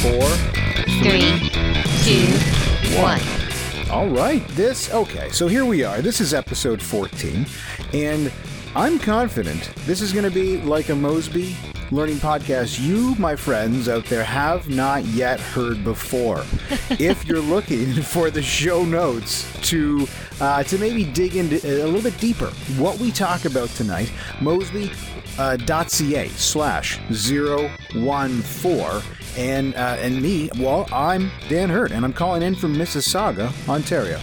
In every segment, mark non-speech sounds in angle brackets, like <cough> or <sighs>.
four, Three, two, one. All right, this, okay, so here we are. This is episode 14, and I'm confident this is going to be like a Mosby learning podcast you, my friends out there, have not yet heard before. <laughs> if you're looking for the show notes to uh, to maybe dig into a little bit deeper what we talk about tonight, Mosby uh, slash 014 and uh, and me well i'm dan hurt and i'm calling in from mississauga ontario.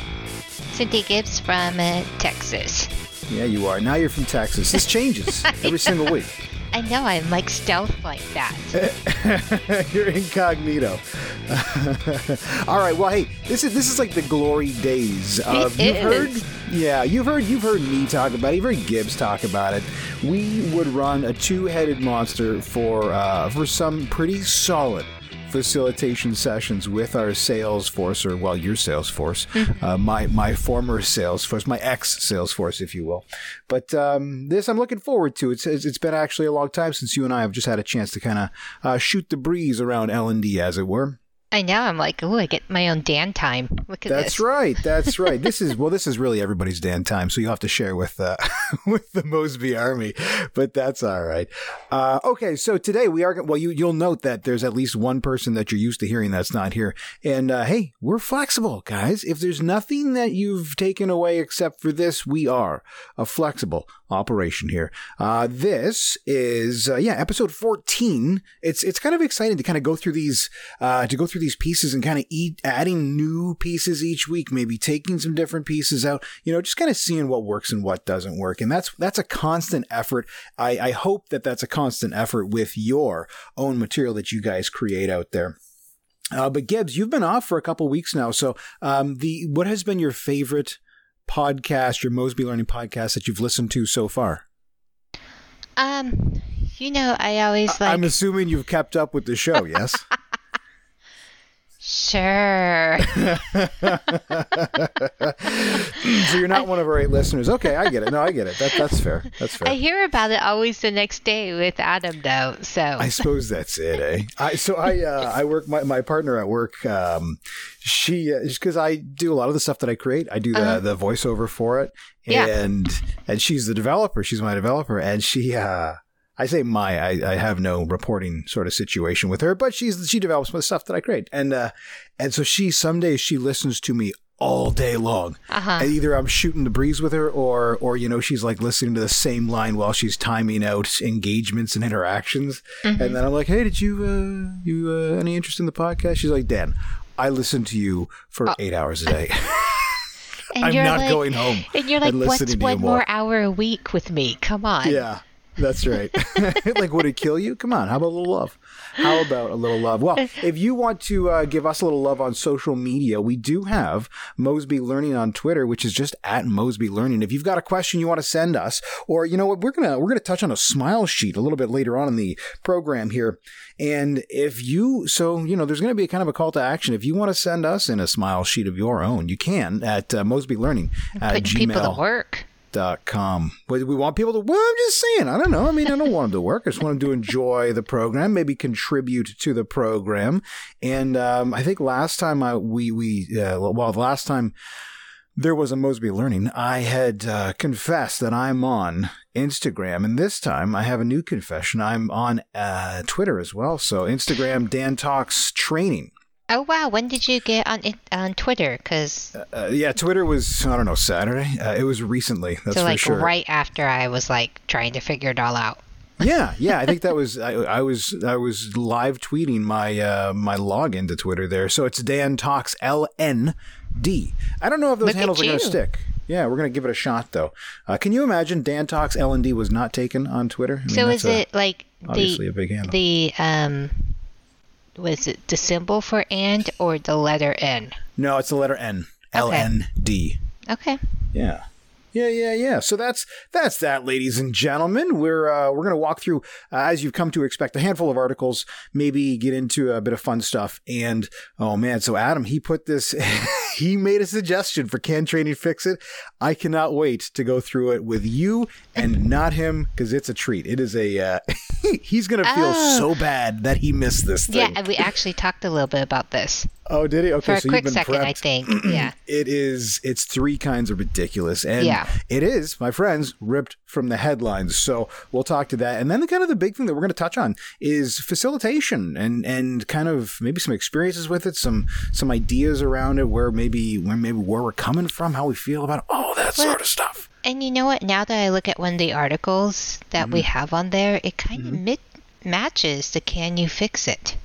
Cynthia Gibbs from uh, Texas. yeah you are. Now you're from texas. This changes <laughs> every single week. I know. I'm like stealth like that. <laughs> you're incognito. <laughs> All right. Well hey this is this is like the glory days of It you've heard. Yeah you've heard you've heard me talk about it. You've heard gibbs talk about it. We would run a two-headed monster for uh, for some pretty solid facilitation sessions with our sales force or well your sales force uh, my my former sales force my ex sales force if you will. But um, this i'm looking forward to it's, it's been actually a long time since you and i have just had a chance to kind of uh, shoot the breeze around l&d as it were I know I'm like, oh, I get my own Dan time. Look at That's this. right. That's <laughs> right. This is well. This is really everybody's Dan time, so you'll have to share with uh, <laughs> with the Mosby Army, but that's all right. Uh, okay, so today we are. Well, you you'll note that there's at least one person that you're used to hearing that's not here, and uh, hey, we're flexible, guys. If there's nothing that you've taken away except for this, we are a flexible operation here. Uh, this is uh, yeah, episode 14. It's it's kind of exciting to kind of go through these uh, to go through these pieces and kind of eat adding new pieces each week, maybe taking some different pieces out. You know, just kind of seeing what works and what doesn't work, and that's that's a constant effort. I, I hope that that's a constant effort with your own material that you guys create out there. Uh, but Gibbs, you've been off for a couple weeks now. So, um, the what has been your favorite podcast, your Mosby Learning podcast that you've listened to so far? Um, you know, I always like. I'm assuming you've kept up with the show, yes? <laughs> Sure. <laughs> so you're not one of our eight listeners. Okay, I get it. No, I get it. That, that's fair. That's fair. I hear about it always the next day with Adam, though. So I suppose that's it, eh? I so I uh, I work my, my partner at work. Um, she because I do a lot of the stuff that I create. I do the Uh-huh. the voiceover for it, Yeah. and and she's the developer. She's my developer, and she. Uh, I say my, I, I have no reporting sort of situation with her, but she's she develops the stuff that I create, and uh, and so she some days she listens to me all day long. Uh-huh. And either I'm shooting the breeze with her, or or you know she's like listening to the same line while she's timing out engagements and interactions, Mm-hmm. and then I'm like, hey, did you uh, you uh, any interest in the podcast? She's like, Dan, I listen to you for eight hours a day. <laughs> and I'm you're not like, going home And you're like, and what's one more. hour a week with me? Come on. Yeah, that's right. <laughs> like, would it kill you? Come on, how about a little love? How about a little love? Well, if you want to uh, give us a little love on social media, we do have Mosby Learning on Twitter, which is just at Mosby Learning. If you've got a question you want to send us, or you know what, we're gonna we're gonna touch on a smile sheet a little bit later on in the program here. And if you so you know, there's going to be a kind of a call to action. If you want to send us in a smile sheet of your own, you can at uh, Mosby Learning at Putting people to work. Com. But we want people to. Well, I'm just saying. I don't know. I mean, I don't want them to work. I just want them to enjoy the program, maybe contribute to the program. And um, I think last time I we we uh, well, the last time there was a Mosby Learning, I had uh, confessed that I'm on Instagram, and this time I have a new confession. I'm on uh, Twitter as well. So Instagram, Dan Talks Training. Oh wow, when did you get on on Twitter? Because Uh, yeah, Twitter was I don't know Saturday. Uh, it was recently. That's so for like sure. right after I was like trying to figure it all out. yeah, yeah. I think that <laughs> was I, I was I was live tweeting my uh, my login to Twitter there. So it's Dan Talks L N D. I don't know if those Look handles are going to stick. Yeah, we're going to give it a shot though. Uh, can you imagine Dan Talks L and D was not taken on Twitter? I mean, so is a- it like obviously the a big handle. the um was it the symbol for and or the letter N? No, it's the letter N. L N D. Okay. Yeah. Yeah, yeah, yeah. So that's that's that, ladies and gentlemen. We're uh, we're gonna walk through uh, as you've come to expect a handful of articles, maybe get into a bit of fun stuff. And oh man, so Adam he put this, <laughs> he made a suggestion for Can Training Fix It. I cannot wait to go through it with you and not him because it's a treat. It is a uh, <laughs> he's gonna feel Oh. so bad that he missed this thing. Yeah, and we actually talked a little bit about this Oh, did he? Okay, for a so quick you've been second, I think. <clears throat> Yeah. It is. It's three kinds of ridiculous, and Yeah. it is, my friends, ripped from the headlines. So we'll talk to that, and then the kind of the big thing that we're going to touch on is facilitation, and and kind of maybe some experiences with it, some some ideas around it, where maybe where maybe where we're coming from, how we feel about it, all that Well- sort of stuff. And you know what? Now that I look at one of the articles that we Mm-hmm. have on there, it kind of mit- matches the Can You Fix It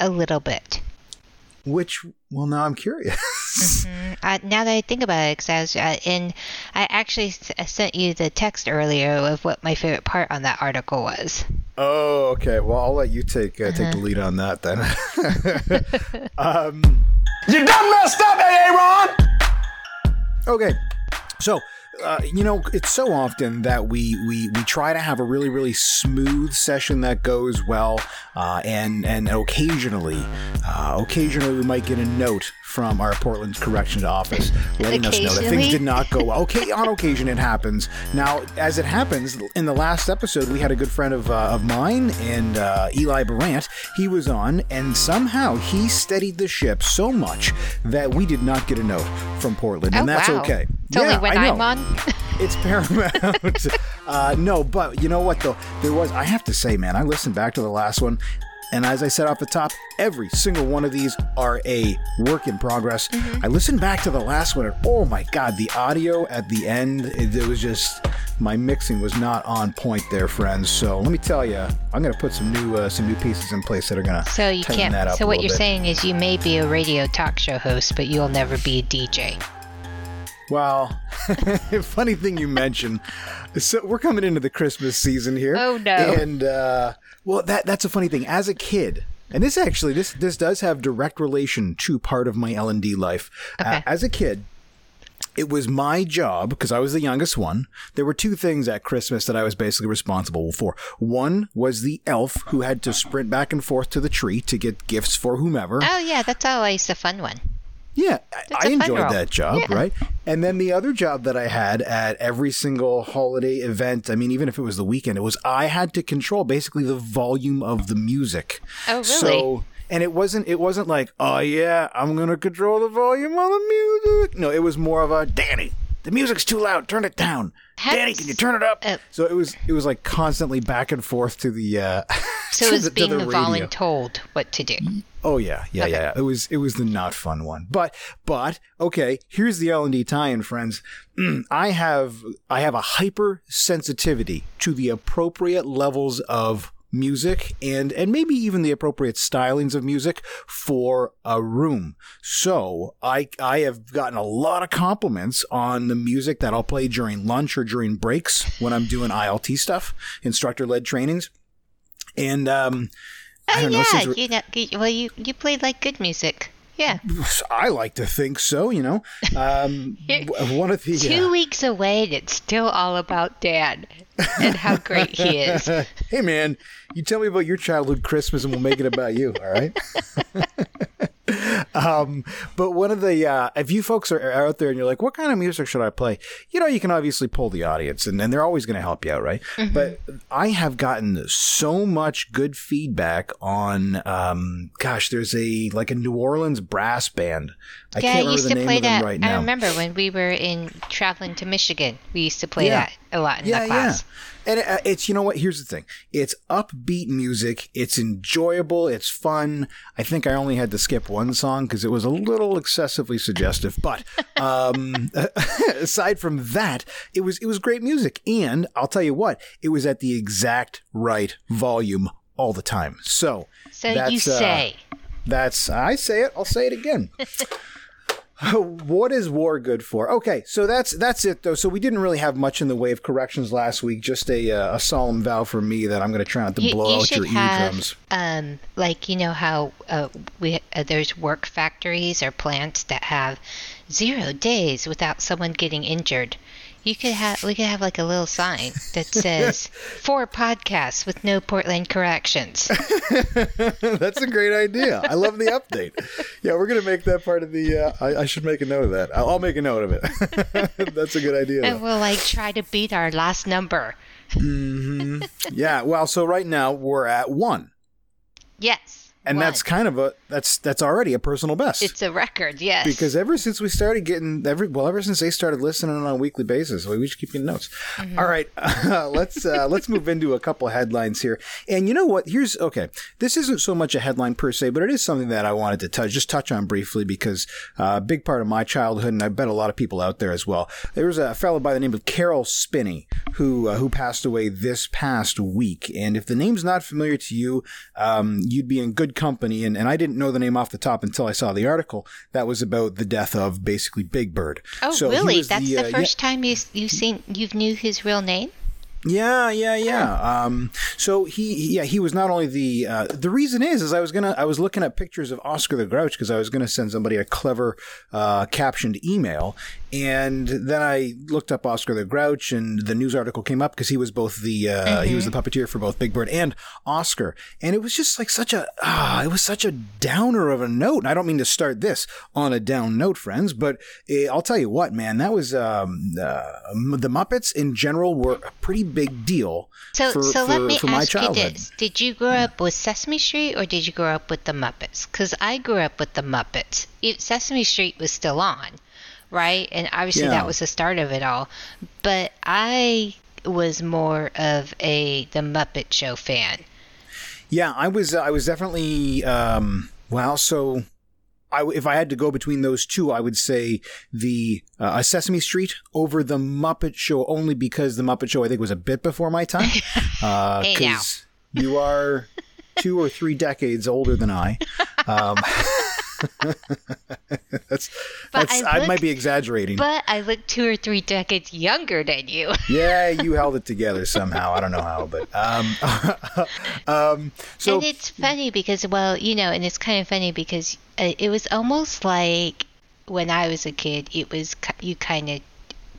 a little bit. Which, well, now I'm curious. <laughs> Mm, I, now that I think about it, 'cause I was, uh, and I actually s- I sent you the text earlier of what my favorite part on that article was. Oh, okay. Well, I'll let you take uh, Uh-huh. take the lead on that then. <laughs> <laughs> um, You done messed up, Aaron! Okay, so uh, you know it's so often that we we we try to have a really really smooth session that goes well, uh, and and occasionally, uh, occasionally we might get a note from our Portland Corrections Office letting us know that things did not go well. Okay, on occasion it happens. Now, as it happens, in the last episode we had a good friend of uh, of mine and uh, Eli Brandt. He was on, and somehow he steadied the ship so much that we did not get a note from Portland, and oh that's wow! okay. It's only Yeah, when I I'm on. <laughs> It's paramount. uh, no, but you know what though? There was. I have to say, man, I listened back to the last one, and as I said off the top, every single one of these are a work in progress. Mm-hmm. I listened back to the last one, and oh my god, the audio at the end, it, it was just. My mixing was not on point there, friends. So let me tell you, I'm gonna put some new uh, some new pieces in place that are gonna So you can't. that up So what you're bit. saying is you may be a radio talk show host, but you'll never be a DJ. Well, <laughs> funny thing you mentioned. So we're coming into the Christmas season here. Oh, no. And uh, well, that that's a funny thing. As a kid, and this actually this this does have direct relation to part of my L and D life. Uh, as a kid, it was my job because I was the youngest one. There were two things at Christmas that I was basically responsible for. One was the elf who had to sprint back and forth to the tree to get gifts for whomever. Oh yeah, that's always the fun one. Yeah, I- I enjoyed that job, Yeah. right? And then the other job that I had at every single holiday event, I mean, even if it was the weekend, it was I had to control basically the volume of the music. Oh, really? So, and it wasn't it wasn't like, oh yeah, I'm gonna control the volume of the music. No, it was more of a Danny. The music's too loud. Turn it down. Has- Danny, can you turn it up? uh, so it was it was like constantly back and forth to the. Uh, <laughs> So to it's the, being the the, radio. voluntold what to do. Oh yeah, yeah, Okay. yeah. It was it was the not fun one. But but okay, here's the L and D tie-in, friends. <clears throat> I have I have a hyper sensitivity to the appropriate levels of music and and maybe even the appropriate stylings of music for a room. So I I have gotten a lot of compliments on the music that I'll play during lunch or during breaks when I'm doing ILT stuff, instructor led trainings. And um Oh know, yeah, since you know, well you you played like good music. Yeah, I like to think so, you know. Um, <laughs> one of the two uh, weeks away, and it's still all about Dad and how great he is. <laughs> hey man, you tell me about your childhood Christmas, and we'll make it about you. All right. <laughs> um, but one of the uh, if you folks are out there and you're like, what kind of music should I play? You know, you can obviously pull the audience, and, and they're always going to help you out, right? But I have gotten so much good feedback on, um, gosh, there's a like a New Orleans brass band. I yeah, I can't remember used to play that. right. I remember when we were in traveling to Michigan, we used to play Yeah. that a lot in yeah, the class. Yeah. And uh, it's, you know what? Here's the thing. It's upbeat music. It's enjoyable. It's fun. I think I only had to skip one song because it was a little excessively suggestive. But <laughs> um, <laughs> aside from that, it was it was great music. And I'll tell you what, it was at the exact right volume all the time. So So you uh, say. that's I say it. I'll say it again. <laughs> <laughs> what is war good for? Okay, so that's that's it though. So we didn't really have much in the way of corrections last week. Just a uh, a solemn vow from me that I'm going to try not to You, blow you out your have, eardrums. um, like you know how uh, we uh, there's work factories or plants that have zero days without someone getting injured. You could have we could have like a little sign that <laughs> says four podcasts with no Portland corrections. <laughs> That's a great idea. I love the update. Yeah, we're gonna make that part of the. Uh, I, I, should make a note of that. I'll, I'll make a note of it. <laughs> That's a good idea. And we'll like try to beat our last number. Mm-hmm. Yeah. Well, so right now we're at one. Yes and that's kind of a that's that's already a personal best. It's a record, yes. Because ever since we started getting every well, ever since they started listening on a weekly basis, we just keep getting notes. Mm-hmm. All right, uh, <laughs> let's uh, let's move into a couple headlines here. And you know what? Here's okay. This isn't so much a headline per se, but it is something that I wanted to touch just touch on briefly because uh, a big part of my childhood, and I bet a lot of people out there as well. There was a fellow by the name of Caroll Spinney who uh, who passed away this past week. And if the name's not familiar to you, um, you'd be in good company, and, and I didn't know the name off the top until I saw the article that was about the death of basically Big Bird. Oh, so really? That's the, the uh, first yeah. time you you seen you've knew his real name. Yeah, yeah, yeah. Um, so he, yeah, he was not only the. Uh, the reason is, is I was gonna, I was looking at pictures of Oscar the Grouch because I was gonna send somebody a clever uh, captioned email, and then I looked up Oscar the Grouch, and the news article came up because he was both the uh, mm-hmm. he was the mm-hmm. puppeteer for both Big Bird and Oscar, and it was just like such a ah, it was such a downer of a note. And I don't mean to start this on a down note, friends, but it, I'll tell you what, man, that was um, uh, the Muppets in general were a pretty big deal. So, for, so for, let me ask you this: Did you grow up with Sesame Street, or did you grow up with the Muppets? Because I grew up with the Muppets. Sesame Street was still on right? And obviously yeah. that was the start of it all. But I was more of a the Muppet Show fan. Yeah, I was. Uh, I was definitely. Um, well, so I, if I had to go between those two, I would say the uh, Sesame Street over the Muppet Show, only because the Muppet Show I think was a bit before my time. Because <laughs> uh, you are two or three decades older than I. Um, <laughs> <laughs> that's, that's I, look, I, might be exaggerating. But I look two or three decades younger than you. <laughs> yeah, you held it together somehow. I don't know how, but um, <laughs> um, so and it's funny because well, you know, and it's kind of funny because uh, it was almost like when I was a kid, it was you kind of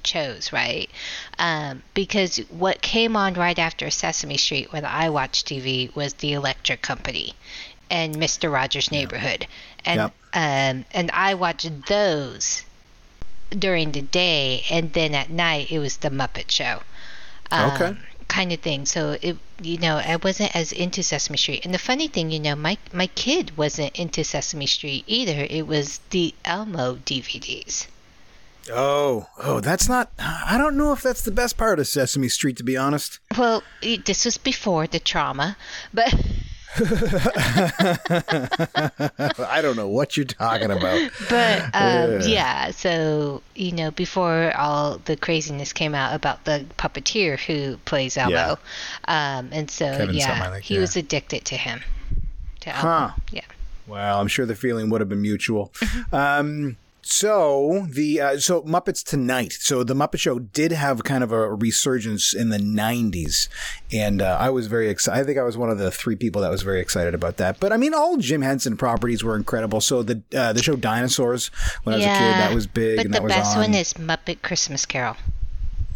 chose, right? Um, because what came on right after Sesame Street when I watched TV was The Electric Company and Mr. Rogers' Neighborhood and yep. um, and I watched those during the day, and then at night it was the Muppet Show. Um, okay. Kind of thing. So it, you know, I wasn't as into Sesame Street. And the funny thing, you know, my my kid wasn't into Sesame Street either. It was the Elmo DVDs. Oh, oh, that's not. I don't know if that's the best part of Sesame Street, to be honest. Well, this was before the trauma, but. <laughs> <laughs> I don't know what you're talking about. But um, yeah. so you know, before all the craziness came out about the puppeteer who plays Elmo, yeah. um, and so Kevin yeah, he yeah. was addicted to him. To Elmo. Huh. Yeah. Well, I'm sure the feeling would have been mutual. <laughs> um, so the uh, so Muppets Tonight. So the Muppet Show did have kind of a resurgence in the '90s, and uh, I was very excited. I think I was one of the three people that was very excited about that. But I mean, all Jim Henson properties were incredible. So the uh, the show Dinosaurs when I was a kid that was big. But and the best on. one is Muppet Christmas Carol.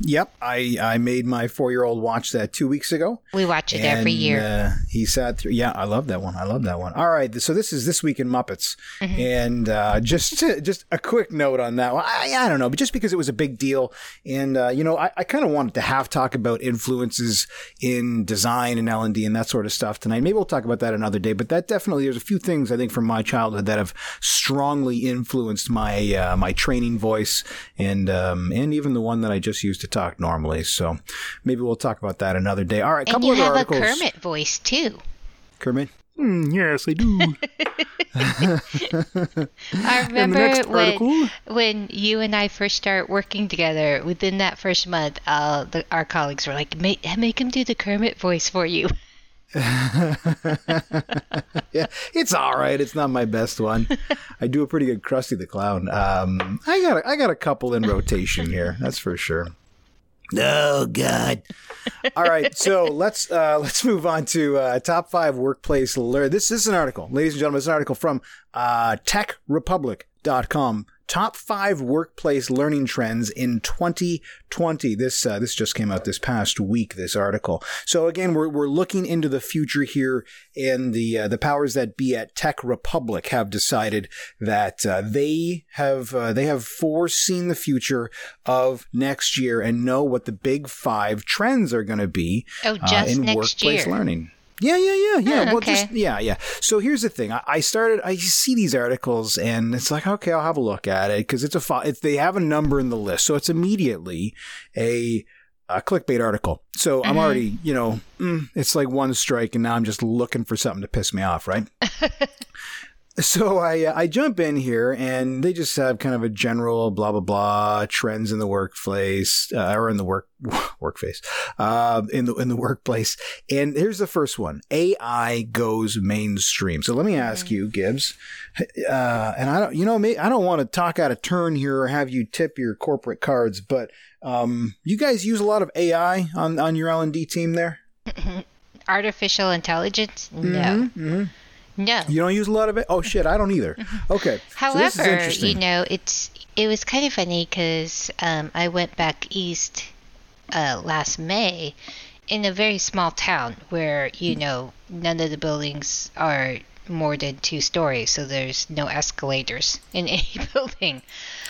Yep, I I made my four year old watch that two weeks ago. We watch it and, every year. Uh, he sat through. Yeah, I love that one. I love that one. All right, so this is this week in Muppets, mm-hmm. and uh, just just a quick note on that one. I, I don't know, but just because it was a big deal, and uh, you know, I, I kind of wanted to have talk about influences in design and L and D and that sort of stuff tonight. Maybe we'll talk about that another day. But that definitely there's a few things I think from my childhood that have strongly influenced my uh, my training voice and um, and even the one that I just used to talk normally. So maybe we'll talk about that another day. All right, and couple you have articles. a Kermit voice too. Kermit. Mm, yes, I do. <laughs> <laughs> I remember when when you and I first start working together. Within that first month, uh, the, our colleagues were like, "Make make him do the Kermit voice for you." <laughs> yeah, it's all right. It's not my best one. I do a pretty good Krusty the Clown. Um, I got a, I got a couple in rotation here. That's for sure. Oh God! All right, so <laughs> let's uh, let's move on to uh, top five workplace alert. This is an article, ladies and gentlemen. It's an article from uh, TechRepublic.com top five workplace learning trends in 2020. This uh, this just came out this past week. This article. So again, we're we're looking into the future here, and the uh, the powers that be at Tech Republic have decided that uh, they have uh, they have foreseen the future of next year and know what the big five trends are going to be Oh, uh, in workplace year. learning. Yeah, yeah, yeah, yeah. Oh, well, okay. just yeah, yeah. So here's the thing. I, I started. I see these articles, and it's like, okay, I'll have a look at it because it's a. It's, they have a number in the list, so it's immediately a, a clickbait article. So I'm Mm-hmm. already, you know, mm, it's like one strike, and now I'm just looking for something to piss me off, right? <laughs> So I uh, I jump in here and they just have kind of a general blah blah blah trends in the workplace uh, or in the work <laughs> workplace uh, in the in the workplace. And here's the first one: AI goes mainstream. So let me ask you, Gibbs, <laughs> uh, and I don't you know me I don't want to talk out of turn here or have you tip your corporate cards, but um, you guys use a lot of AI on on your L and D team there. <laughs> Artificial intelligence? No. Mm-hmm. No. You don't use a lot of it. Oh shit, I don't either. <laughs> Okay, so this is However, interesting. you know, it's it was kind of funny because um, I went back east uh, last May in a very small town where you know none of the buildings are more than two stories, so there's no escalators in <laughs> any building.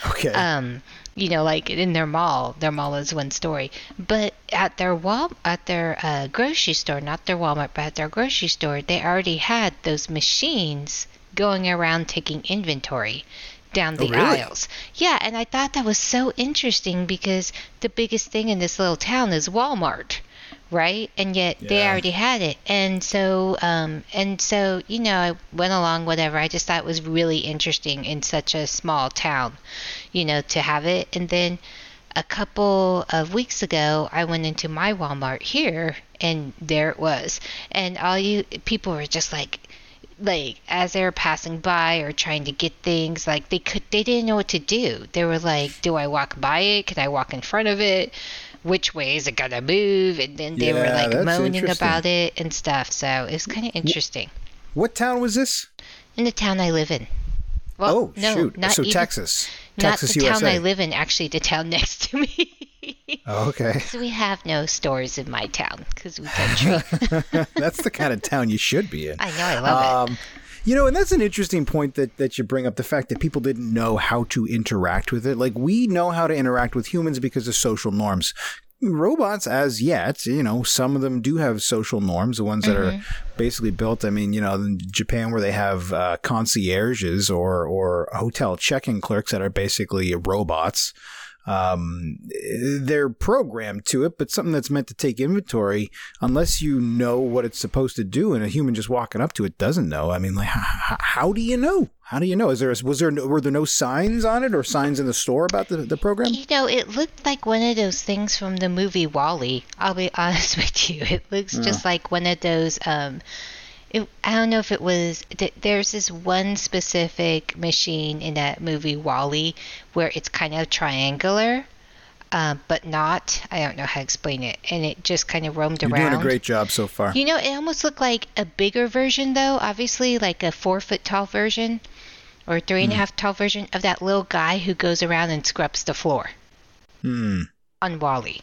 okay. Um, you know, like in their mall, their mall is one story, but at their wall, at their uh, grocery store, not their Walmart, but at their grocery store, they already had those machines going around taking inventory down the Oh, really? aisles. Yeah, and I thought that was so interesting because the biggest thing in this little town is Walmart, right? And yet they already had it. And so um and so, you know, I went along whatever. I just thought it was really interesting in such a small town, you know, to have it. And then a couple of weeks ago, I went into my Walmart here and there it was. And all you people were just like like as they were passing by or trying to get things like they could they didn't know what to do. They were like do i walk by it? Can i walk in front of it? Which way is it gonna move? And then they were like moaning about it and stuff. So it's kind of interesting. what town was this? in the town i live in. Well oh no shoot! not so even, Texas, not Texas, the town i live in actually the town <laughs> next to me Oh, okay, so we have no stores in my town because we country <laughs> <laughs> that's the kind of town you should be in. i know i love it Um, you know, and that's an interesting point that, that you bring up the fact that people didn't know how to interact with it. Like, we know how to interact with humans because of social norms. Robots, as yet, you know, some of them do have social norms, the ones that are basically built. I mean, you know, in Japan, where they have uh, concierges or, or hotel check in clerks that are basically robots um, they're programmed to it, but something that's meant to take inventory, unless you know what it's supposed to do, and a human just walking up to it doesn't know. I mean, like, how, how do you know? How do you know? Is there was there were there no signs on it or signs in the store about the, the program? You know, it looked like one of those things from the movie WALL-E. I'll be <laughs> honest with you. It looks just like one of those. Um, it, I don't know if it was. There's this one specific machine in that movie WALL-E where it's kind of triangular, uh, but not. I don't know how to explain it. And it just kind of roamed around. You're doing a great job so far. You know, it almost looked like a bigger version, though. Obviously, like a four foot tall version or a three and a half tall version of that little guy who goes around and scrubs the floor Hmm. on WALL-E.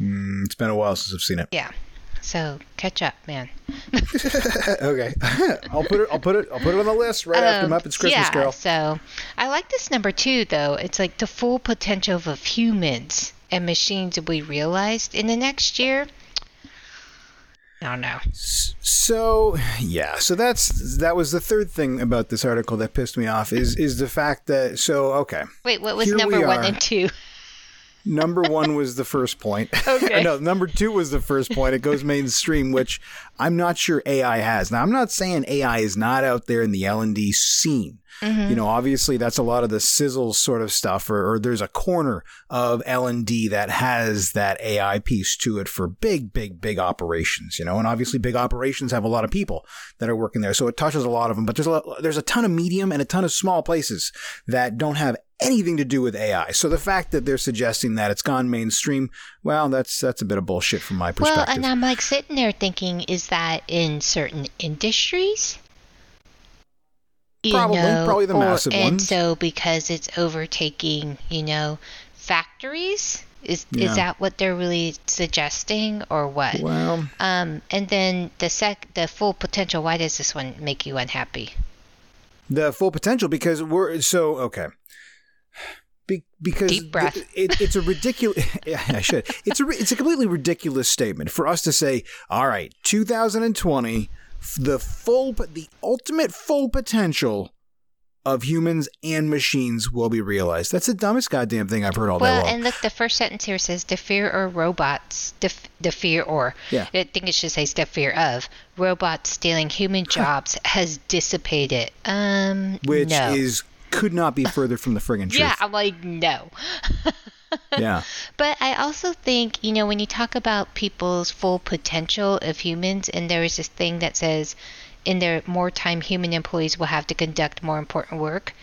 Mm, it's been a while since I've seen it. Yeah. So catch up, man. <laughs> okay, <laughs> I'll put it. I'll put it. I'll put it on the list right after Um, Muppets Christmas yeah, Carol. So I like this number two, though. It's like the full potential of humans and machines will be realized in the next year. I don't know. So yeah, so that's that was the third thing about this article that pissed me off is is the fact that so okay. Wait, what was number one and two? <laughs> Number one was the first point. <laughs> Okay. no, number two was the first point. It goes mainstream, which I'm not sure AI has. Now, I'm not saying AI is not out there in the L and D scene. Mm-hmm. You know, obviously that's a lot of the sizzle sort of stuff, or, or there's a corner of L and D that has that AI piece to it for big, big, big operations. You know, and obviously big operations have a lot of people that are working there, so it touches a lot of them. But there's a lot, there's a ton of medium and a ton of small places that don't have anything to do with AI. So the fact that they're suggesting that it's gone mainstream, well, that's that's a bit of bullshit from my perspective. Well, and I'm like sitting there thinking, is that in certain industries? You Probably- know, probably the or- massive and ones. so because it's overtaking, you know, factories. Is Yeah. is that what they're really suggesting, or what? Well, Um, and then the sec, the full potential. Why does this one make you unhappy? the full potential because we're so okay. Be, because Deep breath. th- it, it's a ridiculous. <laughs> yeah, I should. It's a it's a completely ridiculous statement for us to say. All right, 2020, the full, the ultimate full potential of humans and machines will be realized. That's the dumbest goddamn thing I've heard all day Well, and look, the first sentence here says the fear or robots, the, the fear or, Yeah. I think it should say the fear of robots stealing human jobs has dissipated. Um, which no. is could not be further from the friggin' truth. yeah, I'm like no. <laughs> yeah. But I also think, you know, when you talk about people's full potential of humans, and there is this thing that says in their more time, human employees will have to conduct more important work.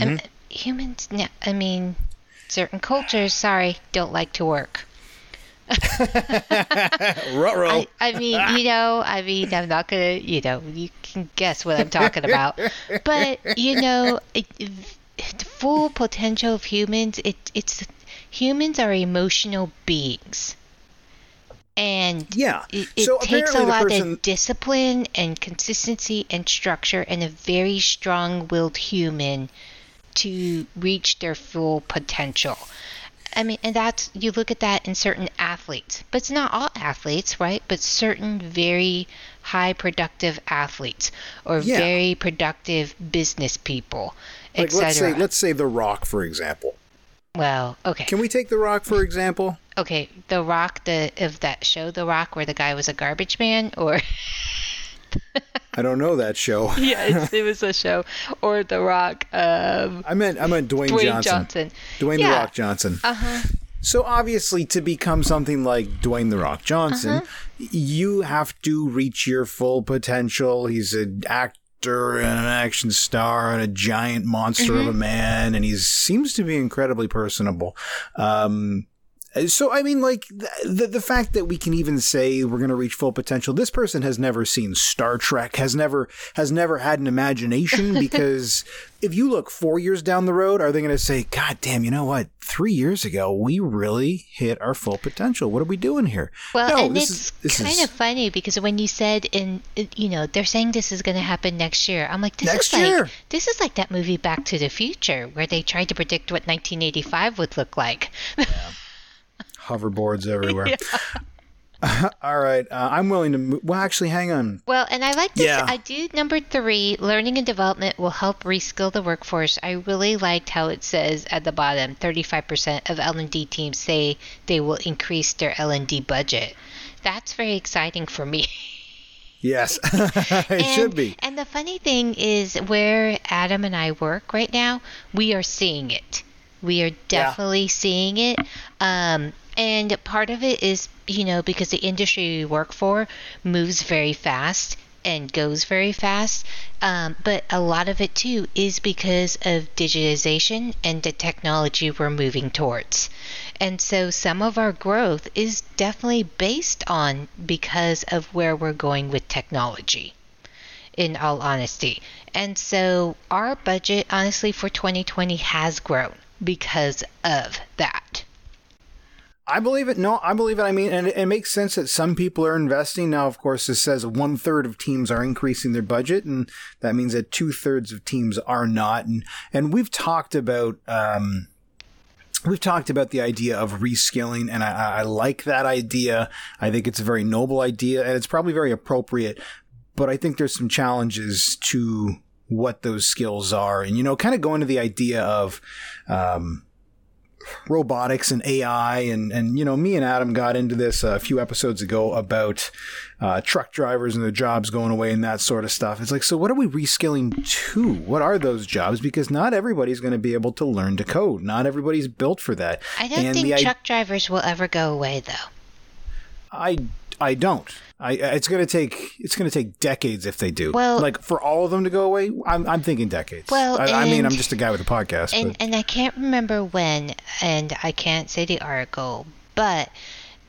Um, humans, no, I mean, certain cultures, sorry, don't like to work. I, I mean, you <laughs> know, I mean, I'm not gonna, you know, you can guess what I'm talking about. But you know, it, the full potential of humans, it, it's humans are emotional beings, and Yeah. it, it So takes a lot person- of discipline and consistency and structure and a very strong-willed human to reach their full potential. I mean, and that's you look at that in certain athletes, but it's not all athletes, right? But certain very high productive athletes or Yeah. very productive business people, Like let's say let's say The Rock for example. Well, okay, Can we take The Rock for example? okay. The Rock, the of that show, The Rock, where the guy was a garbage man, or <laughs> <laughs> I don't know that show. <laughs> yeah, it's, it was a show, or The Rock, um, I meant I meant Dwayne, Dwayne Johnson. Johnson. Dwayne the Rock Johnson. Uh huh. So obviously, to become something like Dwayne the Rock Johnson, Uh-huh. you have to reach your full potential. He's an actor and an action star and a giant monster Mm-hmm. of a man, and he seems to be incredibly personable. Um, so I mean, like th- the the fact that we can even say we're going to reach full potential. This person has never seen Star Trek, has never has never had an imagination. <laughs> Because if you look four years down the road, are they going to say, "God damn, you know what? Three years ago, we really hit our full potential. What are we doing here?" Well, No, and this it's is- kind is- of funny because when you said in, you know, they're saying this is going to happen next year. I'm like, this Next is like this is like that movie Back to the Future where they tried to predict what 1985 would look like. <laughs> hoverboards everywhere. <laughs> <laughs> All right, uh, I'm willing to. Mo- well, actually, hang on. Well, and I like this. Yeah. I do number three. Learning and development will help reskill the workforce. I really liked how it says at the bottom, 35% of L&D teams say they will increase their L&D budget. That's very exciting for me. <laughs> Yes, it and, should be. And the funny thing is, where Adam and I work right now, we are seeing it. We are definitely seeing it. Um, and part of it is, you know, because the industry we work for moves very fast and goes very fast. Um, but a lot of it too is because of digitization and the technology we're moving towards. And so some of our growth is definitely based on because of where we're going with technology in all honesty. And so our budget, honestly, for 2020 has grown because of that. I believe it. No, I believe it. I mean, and it, it makes sense that some people are investing. Now, of course, this says one third of teams are increasing their budget, and that means that two thirds of teams are not. And and we've talked about um, we've talked about the idea of reskilling, and I, I like that idea. I think it's a very noble idea, and it's probably very appropriate. But I think there's some challenges to what those skills are, and you know, kind of going to the idea of. Um, robotics and AI and and you know me and Adam got into this a few episodes ago about uh, truck drivers and their jobs going away and that sort of stuff. It's like so what are we reskilling to? What are those jobs? Because not everybody's going to be able to learn to code. Not everybody's built for that. I don't and think the, I- truck drivers will ever go away, though. I I don't. I it's going to take it's to take decades if they do. Well- like for all of them to go away, I'm I'm thinking decades. Well, I, I mean, I'm just a guy with a podcast. And and I can't remember when, and I can't say the article, but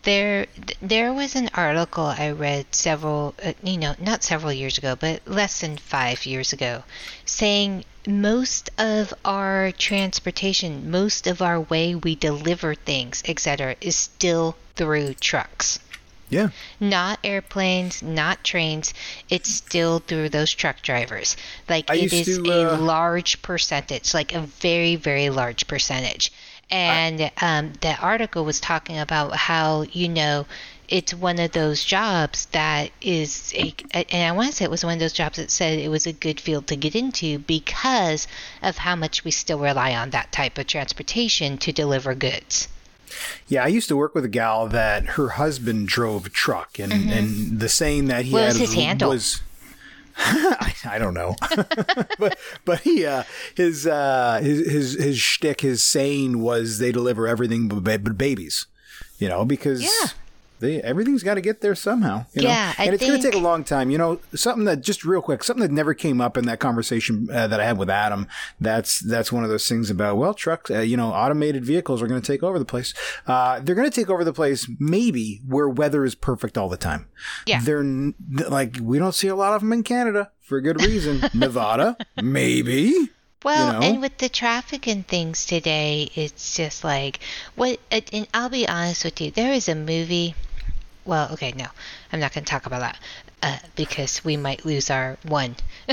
there there was an article I read several uh, you know not several years ago but less than 5 years ago saying most of our transportation most of our way we deliver things etc is still through trucks Yeah. not airplanes, not trains. It's still through those truck drivers. Like I it is to, a uh, large percentage, like a very, very large percentage. And um, the article was talking about how you know it's one of those jobs that is a, and I want to say it was one of those jobs that said it was a good field to get into because of how much we still rely on that type of transportation to deliver goods. Yeah, I used to work with a gal that her husband drove a truck, and, and the saying that he Mm-hmm. What had was his handle? was. I, <laughs> I don't know, <laughs> but but he uh, his uh, his his his shtick, his saying was they deliver everything but, ba- but babies, you know, because Yeah. They everything's got to get there somehow. You Yeah, know? I and it's going to take a long time. You know, something that just real quick, something that never came up in that conversation uh, that I had with Adam. That's that's one of those things about well, trucks. Uh, you know, automated vehicles are going to take over the place. Uh, they're going to take over the place maybe where weather is perfect all the time. Yeah. they're like we don't see a lot of them in Canada for good reason. <laughs> Nevada, maybe. Well, know? and with the traffic and things today, it's just like what. And I'll be honest with you, there is a movie. Well, okay, no, I'm not going to talk about that uh, because we might lose our one. <laughs>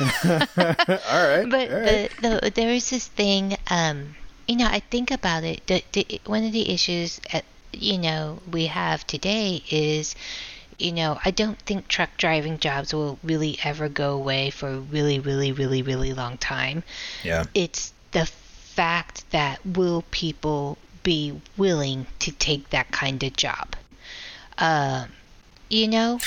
All right, But all right. the, the, there is this thing. Um, you know, I think about it. The, the, one of the issues, at, you know, we have today is you know, I don't think truck driving jobs will really ever go away for a really, really, really, really long time. yeah. It's the fact that will people be willing to take that kind of job? Um, you know,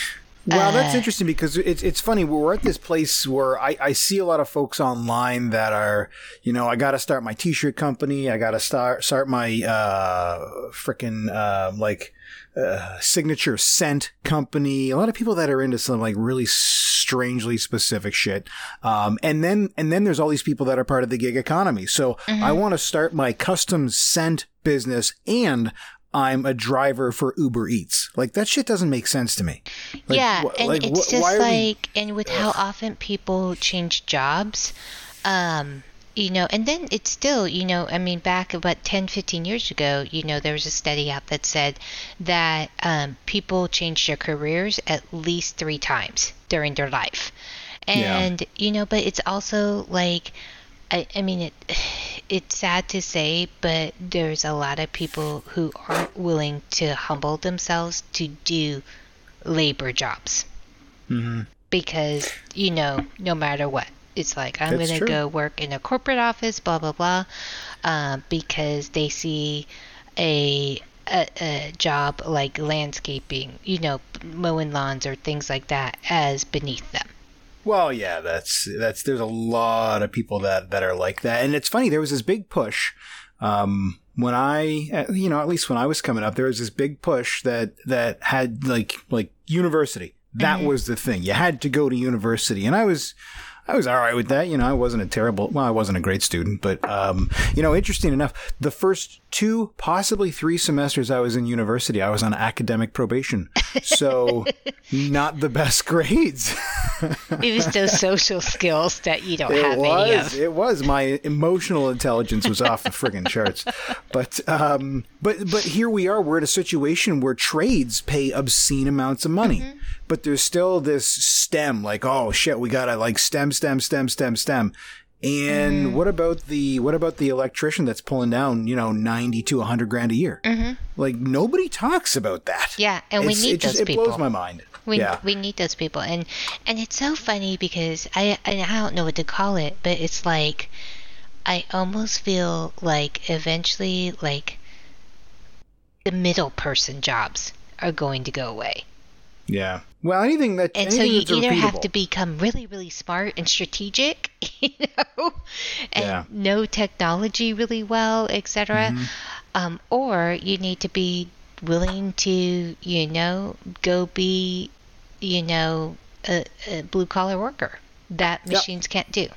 Well, that's Uh, interesting because it's it's funny. We're at this place where I, I see a lot of folks online that are, you know, I got to start my t-shirt company. I got to start start my uh, freaking uh, like uh, signature scent company. A lot of people that are into some like really strangely specific shit. Um, and then and then there's all these people that are part of the gig economy. So I want to start my custom scent business and. I'm a driver for Uber Eats. Like that shit doesn't make sense to me. Like, yeah, wh- and like, it's wh- just are we- like, and with how often people change jobs, um, you know, and then it's still, you know, I mean, back about 10, 15 years ago, you know, there was a study out that said that um, people change their careers at least three times during their life. Yeah. And, you know, but it's also like, I, I mean, it, it's sad to say, but there's a lot of people who aren't willing to humble themselves to do labor jobs. Mm-hmm. Because, you know, no matter what, it's like, I'm going to go work in a corporate office, blah, blah, blah, uh, because they see a, a, a job like landscaping, you know, mowing lawns or things like that as beneath them. Well, yeah, that's that's there's a lot of people that that are like that, and it's funny. There was this big push um, when I, uh, you know, at least when I was coming up, there was this big push that that had like like university. That was the thing. You had to go to university, and I was. I was all right with that. You know, I wasn't a terrible, well, I wasn't a great student, but, um, you know, interesting enough, the first two, possibly three semesters I was in university, I was on academic probation. So <laughs> not the best grades. It was those social skills that you don't It have any was. of. It was. My emotional intelligence was off the friggin' charts. But um, but but here we are. We're in a situation where trades pay obscene amounts of money, Mm-hmm. But there's still this stem. Like, oh shit, we gotta like stem, stem, stem, stem, stem. And Mm-hmm. what about the what about the electrician that's pulling down you know ninety to hundred grand a year? Like nobody talks about that. Mm-hmm. Yeah, and we need it just, those people. It blows my mind. We, yeah. we need those people and and it's so funny because I I don't know what to call it but it's like I almost feel like eventually like the middle person jobs are going to go away yeah. Well, anything that and so you either have to become really really smart and strategic <laughs> you know and Yeah. know technology really well etc Mm-hmm. um, or you need to be willing to you know go be you know a, a blue collar worker that Yep. machines can't do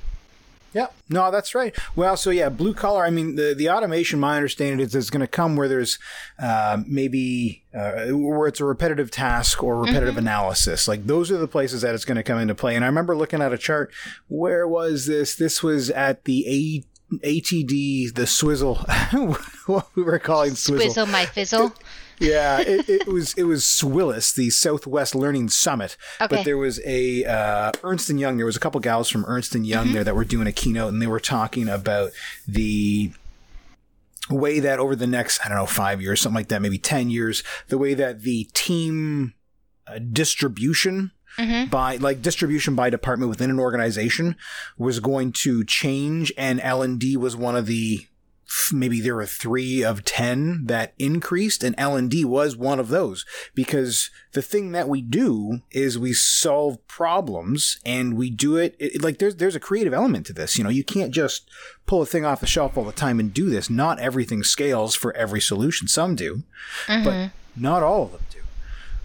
Yeah, no, that's right. Well, so yeah, blue collar. I mean, the the automation, my understanding is, is going to come where there's uh, maybe uh, where it's a repetitive task or repetitive mm-hmm. analysis. Like those are the places that it's going to come into play. And I remember looking at a chart. Where was this? This was at the A. ATD, the swizzle, <laughs> what we were calling swizzle. Swizzle my fizzle yeah, it, it, was it was SWILLIS, the Southwest Learning Summit. Okay. But there was a uh, Ernst and Young. There was a couple gals from Ernst and Young mm-hmm. there that were doing a keynote, and they were talking about the way that over the next I don't know five years, something like that, maybe ten years, the way that the team uh, distribution Mm-hmm. by like distribution by department within an organization was going to change and L&D was one of the maybe there were three of 10 that increased and L&D was one of those because the thing that we do is we solve problems and we do it, it, like there's, there's a creative element to this. You know, you can't just pull a thing off the shelf all the time and do this. Not everything scales for every solution. Some do, mm-hmm. but not all of them do.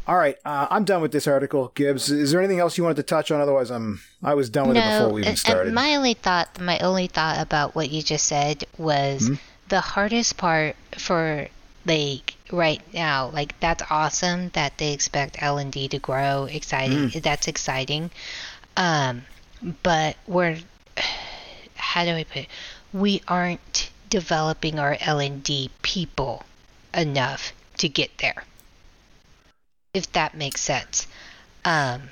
All right, uh, I'm done with this article, Gibbs. Is there anything else you wanted to touch on? Otherwise, I'm I was done with no, it before we even started. my only thought, my only thought about what you just said was mm-hmm. the hardest part for like right now. Like that's awesome that they expect L and D to grow. Exciting. Mm. That's exciting. Um, but we're how do I put? It? We aren't developing our L and D people enough to get there if that makes sense. Um,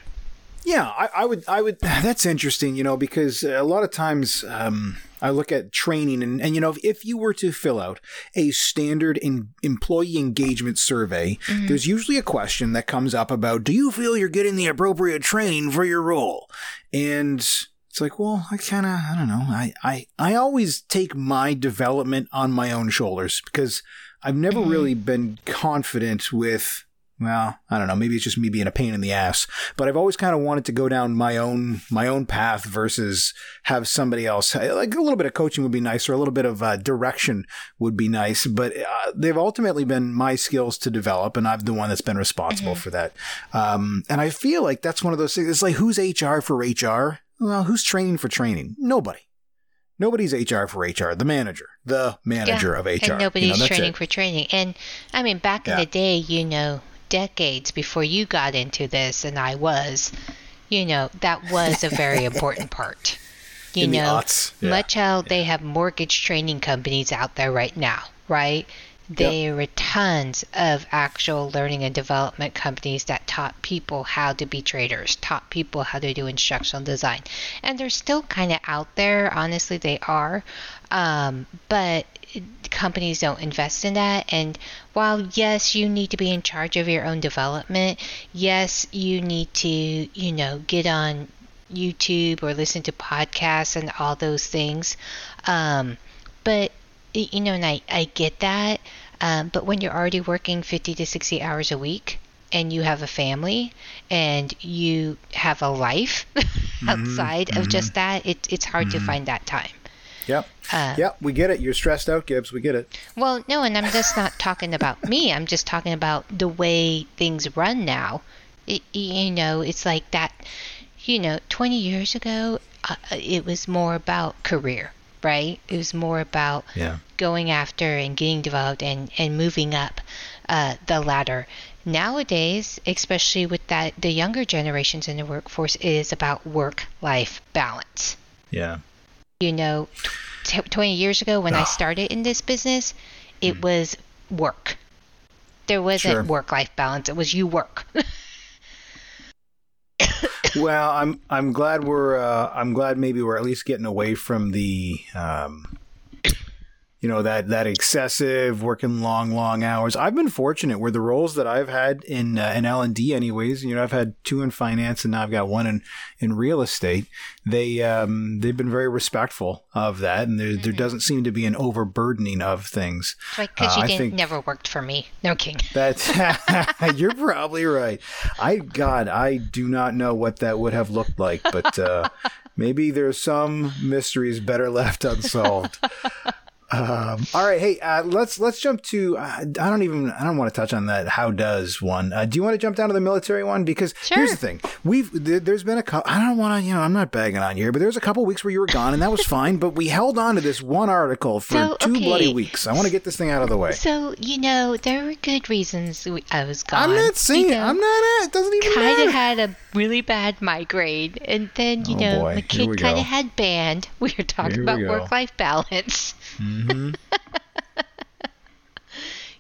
yeah, I, I, would. I would. <sighs> That's interesting, you know, because a lot of times um, I look at training, and, and you know, if, if, you were to fill out a standard in employee engagement survey, mm-hmm. there's usually a question that comes up about, "Do you feel you're getting the appropriate training for your role?" And it's like, well, I kind of, I don't know. I, I, I always take my development on my own shoulders because I've never mm-hmm. really been confident with well, I don't know. Maybe it's just me being a pain in the ass, but I've always kind of wanted to go down my own my own path versus have somebody else. Like a little bit of coaching would be nice, or a little bit of uh, direction would be nice. But uh, they've ultimately been my skills to develop, and I'm the one that's been responsible mm-hmm. for that. Um, and I feel like that's one of those things. It's like who's HR for HR? Well, who's training for training? Nobody. Nobody's HR for HR. The manager, the manager yeah, of HR. And nobody's you know, training it. for training. And I mean, back in yeah. the day, you know, decades before you got into this and I was, you know, that was a very <laughs> important part. You In know, yeah. much how yeah. they have mortgage training companies out there right now, right? There yep. are tons of actual learning and development companies that taught people how to be traders, taught people how to do instructional design. And they're still kind of out there. Honestly, they are. Um, but companies don't invest in that. And while, yes, you need to be in charge of your own development, yes, you need to, you know, get on YouTube or listen to podcasts and all those things. Um, but, you know, and I, I get that. Um, but when you're already working 50 to 60 hours a week, and you have a family and you have a life <laughs> mm-hmm. outside mm-hmm. of just that, it, it's hard mm-hmm. to find that time. Yep. Uh, yep, we get it. You're stressed out, Gibbs. We get it. Well, no, and I'm just not talking about me. I'm just talking about the way things run now. It, you know, it's like that. You know, 20 years ago, uh, it was more about career, right? It was more about yeah. going after and getting developed and, and moving up uh, the ladder. Nowadays, especially with that the younger generations in the workforce, it is about work-life balance. Yeah you know, t- 20 years ago when I started in this business, it mm. was work. There wasn't sure. work life balance. It was you work. <laughs> well, I'm I'm glad we're uh, I'm glad maybe we're at least getting away from the um, you know that that excessive working long long hours. I've been fortunate where the roles that i've had in uh, in l&d anyways you know i've had two in finance and now i've got one in in real estate. They um they've been very respectful of that and there, mm-hmm. there doesn't seem to be an overburdening of things. Because uh, you didn't think, never worked for me. No king <laughs> that's <laughs> you're probably right. I god i do not know what that would have looked like but uh maybe there's some mysteries better left unsolved <laughs> Um, all right, hey, uh, let's let's jump to. Uh, I don't even. I don't want to touch on that. How does one? Uh, do you want to jump down to the military one? Because Sure. here's the thing: we've there, there's been a couple. I don't want to. You know, I'm not bagging on you here, but there's a couple weeks where you were gone, and that was fine. But we held on to this one article for So, two okay. bloody weeks. I want to get this thing out of the way. So you know there were good reasons I was gone. I'm not saying. You know, I'm not. It doesn't even kind of had a really bad migraine, and then you Oh, know boy. the kid kind of had band. <laughs> We were talking Here about go. work-life balance. Mhm. <laughs>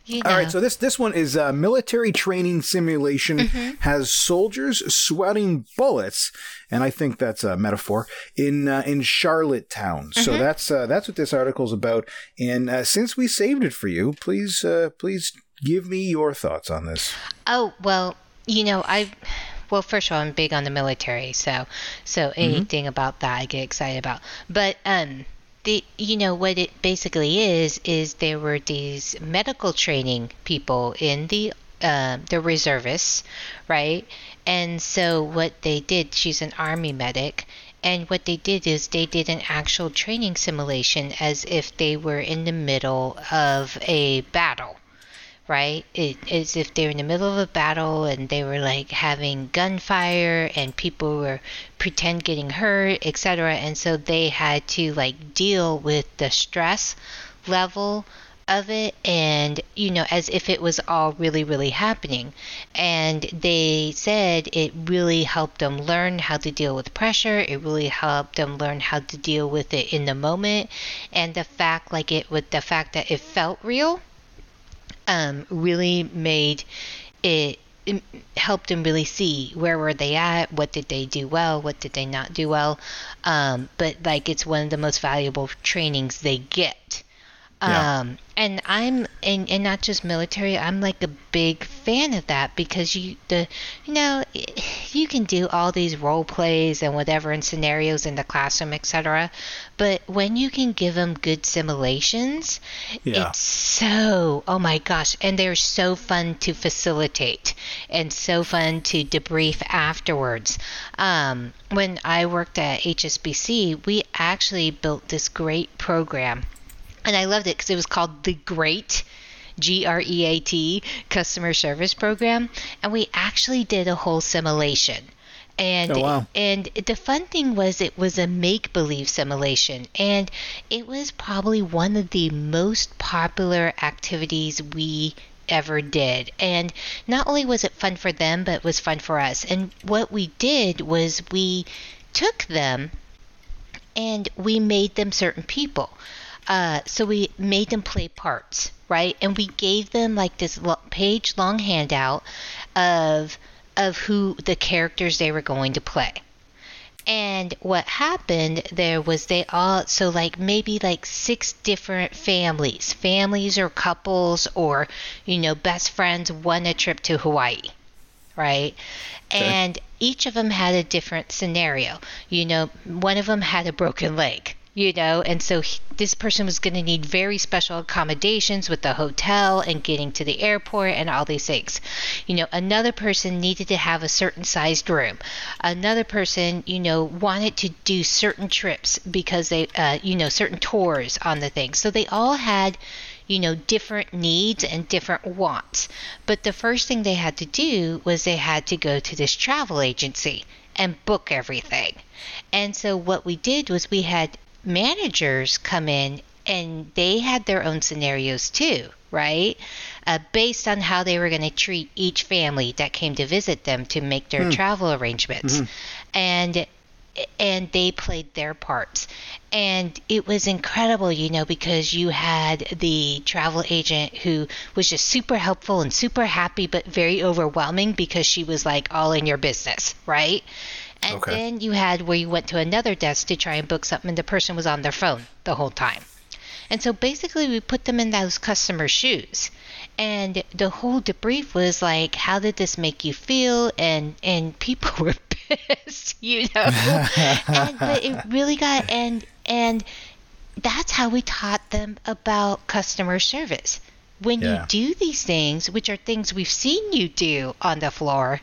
You know, All right, so this this one is uh, military training simulation Mm-hmm. has soldiers sweating bullets, and I think that's a metaphor in uh, in Charlottetown. So Mm-hmm. that's uh, that's what this article's about. And uh, since we saved it for you, please uh, please give me your thoughts on this. Oh well, you know I. Well, first of all, I'm big on the military, so so anything about that I get excited about. But um, you know what it basically is is there were these medical training people in the uh, the reservists, right? And so what they did, she's an army medic. And what they did is they did an actual training simulation as if they were in the middle of a battle right? It, as if they were in the middle of a battle and they were like having gunfire and people were pretend getting hurt, etc. And so they had to like deal with the stress level of it and you know as if it was all really really happening and they said it really helped them learn how to deal with pressure it really helped them learn how to deal with it in the moment and the fact like it with the fact that it felt real um, really made it, it helped them really see where were they at, what did they do well, what did they not do well. Um, but like it's one of the most valuable trainings they get. Yeah. Um, and I'm and, and not just military. I'm like a big fan of that because you the you know you can do all these role plays and whatever and scenarios in the classroom, etc. But when you can give them good simulations, Yeah. it's so oh my gosh, and they're so fun to facilitate and so fun to debrief afterwards. Um, when I worked at HSBC, we actually built this great program and I loved it because it was called the Great G R E A T customer service program, and we actually did a whole simulation. And Oh, wow. and the fun thing was it was a make believe simulation, and it was probably one of the most popular activities we ever did. And not only was it fun for them, but it was fun for us. And what we did was we took them and we made them certain people. Uh, so we made them play parts, right? And we gave them like this page long handout of of who the characters they were going to play. And what happened there was they all so like maybe like six different families, families or couples or you know best friends won a trip to Hawaii right? And each of them had a different scenario. You know, one of them had a broken leg, you know, and so he, this person was going to need very special accommodations with the hotel and getting to the airport and all these things. You know, another person needed to have a certain sized room. Another person, you know, wanted to do certain trips because they, uh, you know, certain tours on the thing. So they all had you know, different needs and different wants. But the first thing they had to do was they had to go to this travel agency and book everything. And so what we did was we had managers come in and they had their own scenarios too, right? Uh, based on how they were going to treat each family that came to visit them to make their travel arrangements. And and they played their parts. And it was incredible, you know, because you had the travel agent who was just super helpful and super happy, but very overwhelming because she was like all in your business, right? And Okay. then you had where you went to another desk to try and book something, and the person was on their phone the whole time. And so basically, we put them in those customer shoes. And the whole debrief was like, how did this make you feel? And and people <laughs> were pissed, <laughs> you know. and, but it <laughs> really got and and that's how we taught them about customer service. When Yeah. you do these things, which are things we've seen you do on the floor,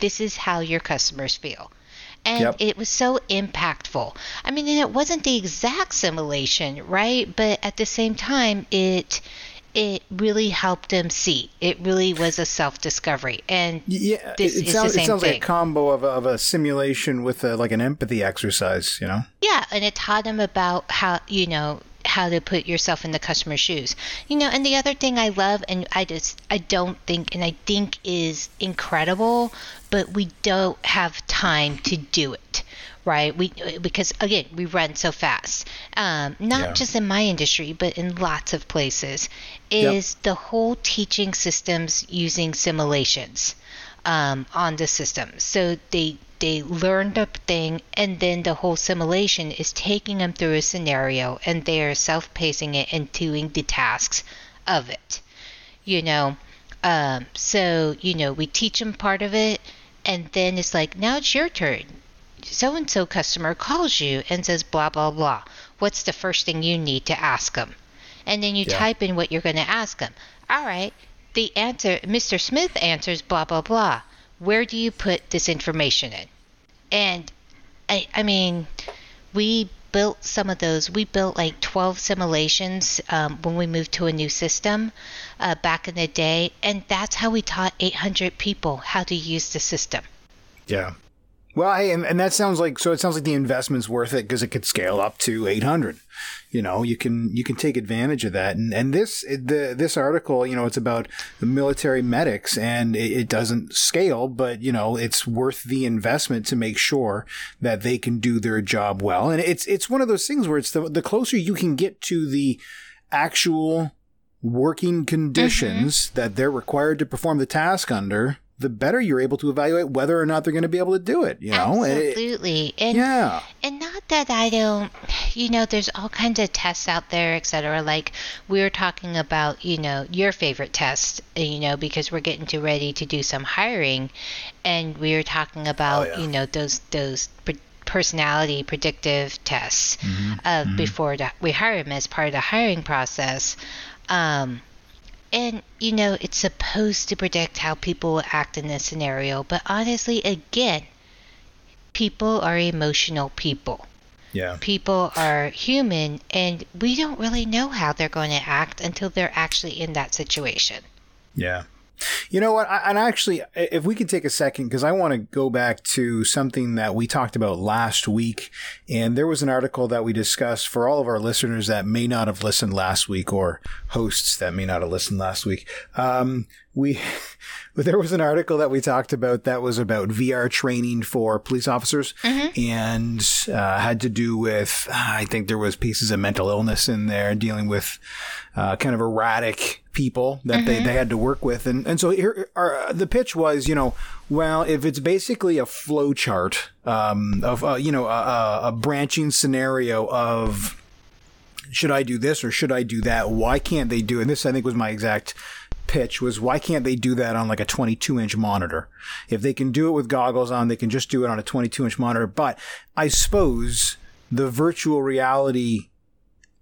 this is how your customers feel. and Yep. it was so impactful. I mean, it wasn't the exact simulation, right? But at the same time, it it really helped them see. It really was a self discovery, and Yeah, this it, it is sounds, the same it sounds like a combo of a, of a simulation with a, like an empathy exercise, you know? Yeah, and it taught them about how you know how to put yourself in the customer's shoes. You know, and the other thing I love and I just I don't think and I think is incredible, but we don't have time to do it. Right, we because again we run so fast. Um, not Yeah. just in my industry, but in lots of places, Yep. is the whole teaching systems using simulations um, on the system. So they they learn the thing, and then the whole simulation is taking them through a scenario, and they are self-pacing it and doing the tasks of it. You know, um, so you know we teach them part of it, and then it's like now it's your turn. So and so customer calls you and says blah blah blah. What's the first thing you need to ask them? And then you Yeah. type in what you're going to ask them. All right, the answer, Mr. Smith answers blah, blah, blah. Where do you put this information in? And I, I mean, we built some of those. We built like 12 simulations um, when we moved to a new system uh, back in the day. And that's how we taught 800 people how to use the system. Yeah. Well, hey, and, and that sounds like so. It sounds like the investment's worth it because it could scale up to 800. You know, you can you can take advantage of that. And and this the this article, you know, it's about the military medics, and it, it doesn't scale, but you know, it's worth the investment to make sure that they can do their job well. And it's it's one of those things where it's the the closer you can get to the actual working conditions mm-hmm. that they're required to perform the task under, the better you're able to evaluate whether or not they're going to be able to do it. You know, And it- Absolutely. And yeah, And not that I don't, you know, there's all kinds of tests out there, et cetera. Like we were talking about, you know, your favorite test, uh, you know, because we're getting to ready to do some hiring, and we were talking about, yeah. you know, those those pre- personality predictive tests uh, before the, we hire them as part of the hiring process. Um, and you know, it's supposed to predict how people will act in this scenario, but honestly, again, people are emotional people yeah, people are human and we don't really know how they're going to act until they're actually in that situation. yeah. You know what? I, and actually, if we could take a second, because I want to go back to something that we talked about last week. And there was an article that we discussed for all of our listeners that may not have listened last week or hosts that may not have listened last week. Um, we, <laughs> there was an article that we talked about that was about VR training for police officers and uh, had to do with, I think there was pieces of mental illness in there dealing with uh, kind of erratic people that they, they had to work with. And, and so here, our, the pitch was, you know, well, if it's basically a flow chart um, of, uh, you know, a, a, a branching scenario of should I do this or should I do that? Why can't they do it? And this, I think, was my exact pitch was why can't they do that on like a 22 inch monitor? If they can do it with goggles on, they can just do it on a 22 inch monitor. But I suppose the virtual reality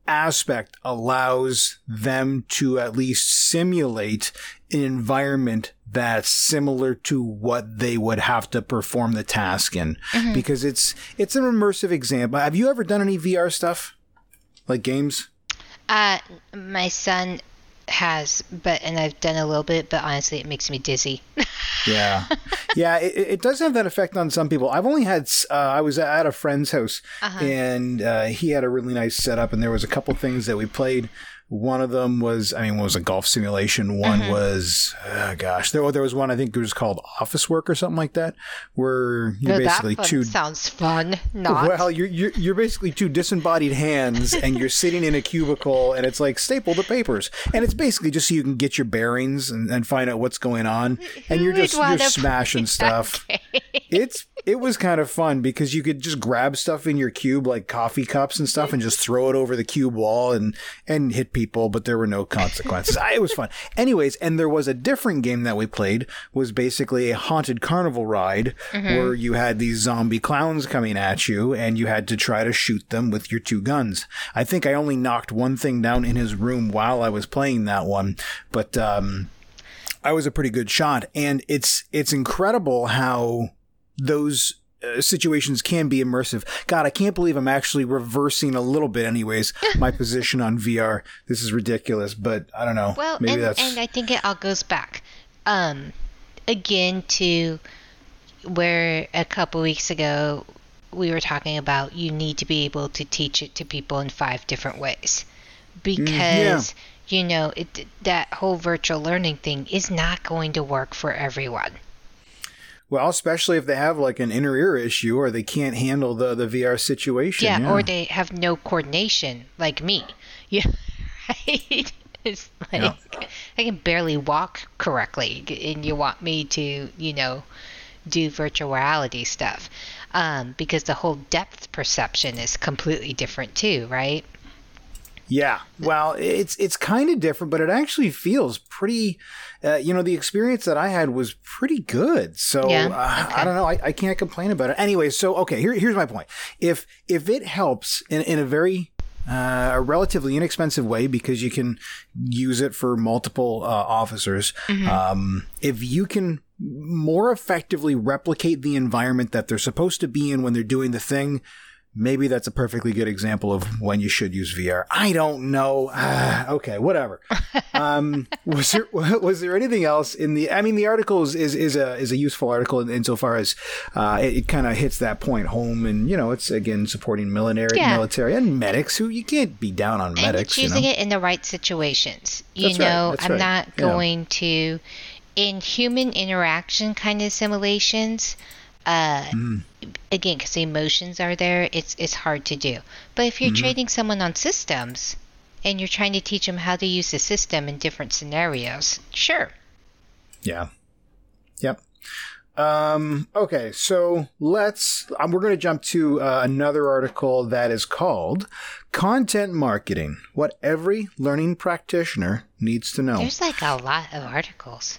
aspect allows them to at least simulate an environment that's similar to what they would have to perform the task in because it's it's an immersive example. Have you ever done any VR stuff? Like games? Uh, my son has, but and I've done a little bit, but honestly, it makes me dizzy. <laughs> Yeah, yeah. It, it does have that effect on some people. I've only had. Uh, I was at a friend's house, and uh, he had a really nice setup, and there was a couple things that we played. One of them was, I mean, one was a golf simulation. One mm-hmm. was, oh gosh, there, there was one I think it was called Office Work or something like that, where you're No, basically that two. sounds fun. Not. Well, you're, you're you're basically two disembodied hands, and you're sitting in a cubicle, and it's like staple the papers, and it's basically just so you can get your bearings and, and find out what's going on, and Who you're just you're smashing stuff. <laughs> It's it was kind of fun because you could just grab stuff in your cube like coffee cups and stuff, and just throw it over the cube wall and and hit people, but there were no consequences. It was fun. Anyways, and there was a different game that we played was basically a haunted carnival ride where you had these zombie clowns coming at you and you had to try to shoot them with your two guns. I think I only knocked one thing down in his room while I was playing that one, but um I was a pretty good shot and it's it's incredible how those uh, situations can be immersive. God, I can't believe I'm actually reversing a little bit, anyways, <laughs> my position on VR. This is ridiculous, but I don't know. Well, Maybe and, that's and I think it all goes back um, again to where a couple weeks ago we were talking about you need to be able to teach it to people in five different ways because you know it, that whole virtual learning thing is not going to work for everyone. Well, especially if they have like an inner ear issue or they can't handle the the VR situation. Yeah, or they have no coordination like me. <laughs> Yeah, right. It's like Yeah. I can barely walk correctly, and you want me to, you know, do virtual reality stuff um, because the whole depth perception is completely different too, right? Yeah, well, it's it's kind of different, but it actually feels pretty. Uh, you know, the experience that I had was pretty good. So Yeah, uh, okay. I don't know. I, I can't complain about it. Anyway, so okay, here, here's my point. If if it helps in in a very uh, a relatively inexpensive way because you can use it for multiple uh, officers. Mm-hmm. Um, if you can more effectively replicate the environment that they're supposed to be in when they're doing the thing, maybe that's a perfectly good example of when you should use VR. I don't know. Ah, okay, whatever. <laughs> Um, was there <laughs> was there anything else in the? I mean, the article is is, is a is a useful article in, insofar as uh, it, it kind of hits that point home, and you know, it's again supporting military, Yeah. military, and medics who you can't be down on and medics. using you know? it in the right situations. You That's know, that's I'm right, not yeah. going to in human interaction kind of simulations. Uh, Mm. Again, because the emotions are there, it's it's hard to do. But if Mm-hmm. you're training someone on systems, and you're trying to teach them how to use the system in different scenarios, sure. Yeah. Yep. Um, okay, so let's. Um, we're going to jump to uh, another article that is called "Content Marketing: What Every Learning Practitioner Needs to Know." There's like a lot of articles.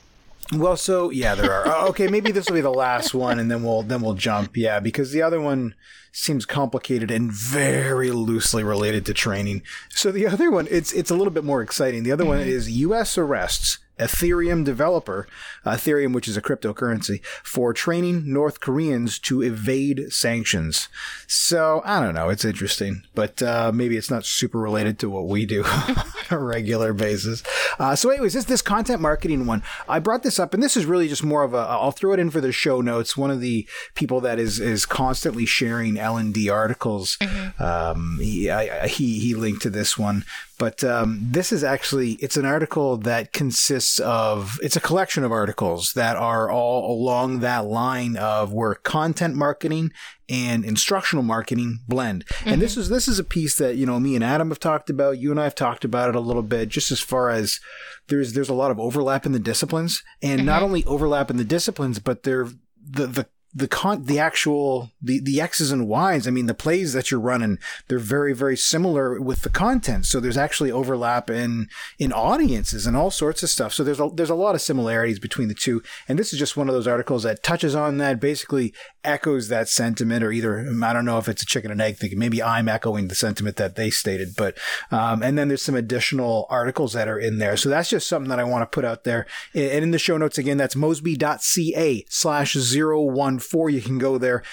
Well, so yeah, there are. Uh, okay, maybe this will be the last one, and then we'll then we'll jump. Yeah, because the other one seems complicated and very loosely related to training. So the other one, it's it's a little bit more exciting. The other one is U.S. arrests Ethereum developer, Ethereum, which is a cryptocurrency, for training North Koreans to evade sanctions. So I don't know. It's interesting, but uh, maybe it's not super related to what we do <laughs> on a regular basis. Uh, so, anyways, this this content marketing one, I brought this up, and this is really just more of a. I'll throw it in for the show notes. One of the people that is is constantly sharing L and D articles, um, he I- he he linked to this one. But um, this is actually it's an article that consists of it's a collection of articles that are all along that line of where content marketing and instructional marketing blend. And this is this is a piece that you know me and Adam have talked about. You and I have talked about it a little bit, just as far as there's there's a lot of overlap in the disciplines, and not only overlap in the disciplines, but they're the the the con the actual the the x's and y's i mean the plays that you're running they're very very similar with the content. So there's actually overlap in in audiences and all sorts of stuff. So there's a there's a lot of similarities between the two. And this is just one of those articles that touches on that. Basically echoes that sentiment or either i don't know if it's a chicken and egg thing maybe i'm echoing the sentiment that they stated but um and then there's some additional articles that are in there so that's just something that i want to put out there and in the show notes again that's mosby.ca slash 014 you can go there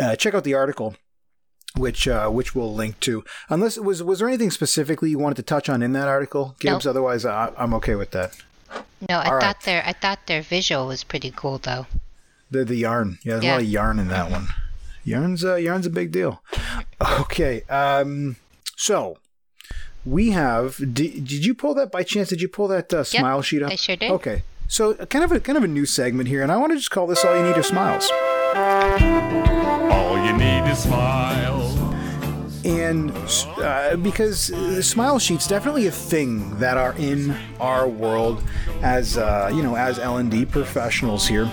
uh, check out the article which uh, which we'll link to unless was was there anything specifically you wanted to touch on in that article gibbs Nope. otherwise I, i'm okay with that No, I All right. thought their I thought their visual was pretty cool though. The the yarn. Yeah there's a lot of yarn in that one. Yarn's uh, yarn's a big deal. Okay um so we have did, did you pull that by chance did you pull that uh, smile sheet up? I sure did. okay so kind of a kind of a new segment here and i want to just call this all you need are smiles. All you need is smiles. and uh, because uh, smile sheets definitely a thing that are in our world as uh, you know as L&D professionals here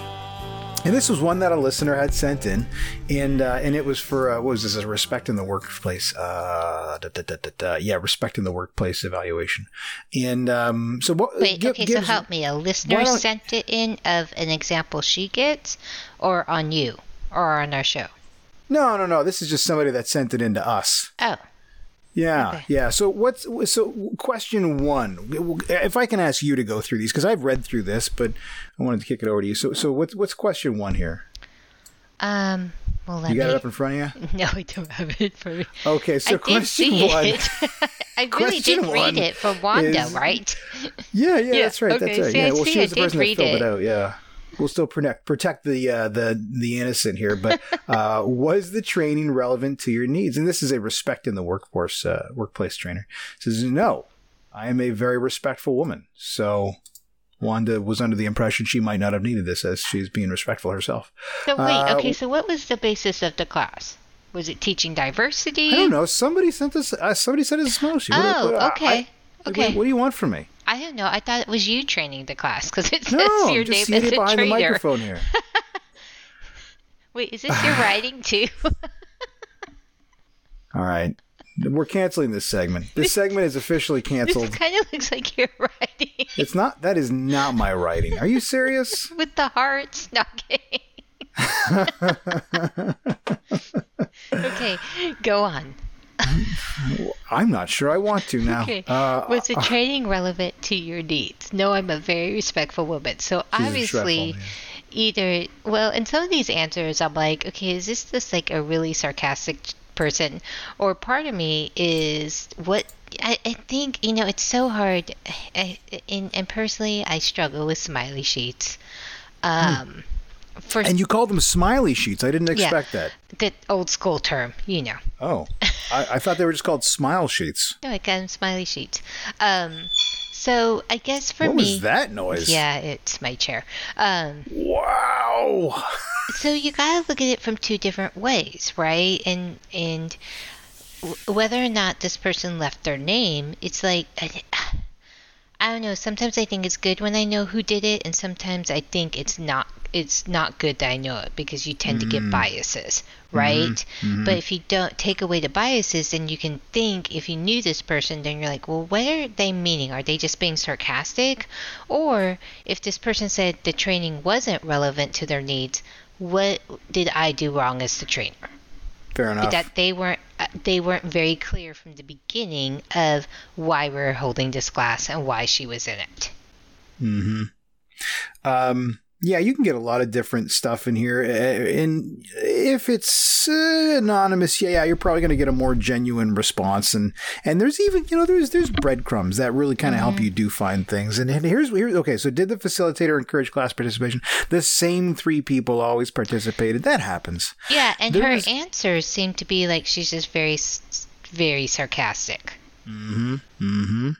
and this was one that a listener had sent in and uh, and it was for uh, what was this a respect in the workplace uh, da, da, da, yeah respect in the workplace evaluation and um, so what Wait, Gib- okay, so help me. A listener sent it in of an example she gets, or on you, or on our show. no no no this is just somebody that sent it in to us Oh, Yeah, Okay. yeah. So what's so question one? If I can ask you to go through these because I've read through this, but I wanted to kick it over to you. So so what's what's question one here? um, Well, let You got me. it up in front of you? <laughs> No, I don't have it for me. Okay, so I question one. <laughs> I really did read it from Wanda, is- right? <laughs> Yeah, yeah, Yeah, that's right. okay, That's right. see, yeah, I well, see, she I was the person that filled it. it. out. Yeah, we'll still protect protect the uh, the the innocent here. But uh, was the training relevant to your needs? And this is a respect in the workforce uh, workplace trainer. Says no. I am a very respectful woman. So Wanda was under the impression she might not have needed this as she's being respectful herself. So wait, Uh, okay. So what was the basis of the class? Was it teaching diversity? I don't know. Somebody sent this. Uh, somebody sent us. What- Oh, what- I- okay. I- Okay. What, what do you want from me? I don't know. I thought it was you training the class because it says No, your name seated a behind the microphone here. <laughs> Wait, is this your <sighs> writing too? <laughs> All right. We're canceling this segment. This segment is officially canceled. this kind of looks like your <laughs> writing It's not. That is not my writing. Are you serious? <laughs> with the hearts. No, <laughs> okay, go on. I'm not sure. I want to now. Okay. Uh, Was the training relevant to your needs? No, I'm a very respectful woman. So obviously, either, well, in some of these answers, I'm like, okay, is this just like a really sarcastic person? Or part of me is what. I, I think you know it's so hard, I, and, and personally I struggle with smiley sheets. Um, for and you call them smiley sheets. I didn't Yeah. expect that. the old school term, you know. Oh, I, I thought they were just called smile sheets. <laughs> No, I got them smiley sheets. Um, so I guess for what me, was that noise? Yeah, it's my chair. Um, Wow. <laughs> so you gotta look at it from two different ways, right? And and w- whether or not this person left their name, it's like I, <sighs> I don't know. Sometimes I think it's good when I know who did it, and sometimes I think it's not. It's not good that I know it because you tend to get mm. biases, mm-hmm. right? Mm-hmm. But if you don't take away the biases, then you can think if you knew this person, then you're like, well, what are they meaning? Are they just being sarcastic? Or if this person said the training wasn't relevant to their needs, what did I do wrong as the trainer? Fair enough. that they weren't uh, they weren't very clear from the beginning of why we are holding this class and why she was in it. Mm-hmm. Um, yeah, you can get a lot of different stuff in here, uh, and if it's uh, anonymous, yeah, yeah, you're probably going to get a more genuine response. And and there's even you know there's there's breadcrumbs that really kind of help you do find things. And, and here's here's okay. So did the facilitator encourage class participation? The same three people always participated. That happens. Yeah, and There her answers seem to be like she's just very very sarcastic. Mhm. Mhm.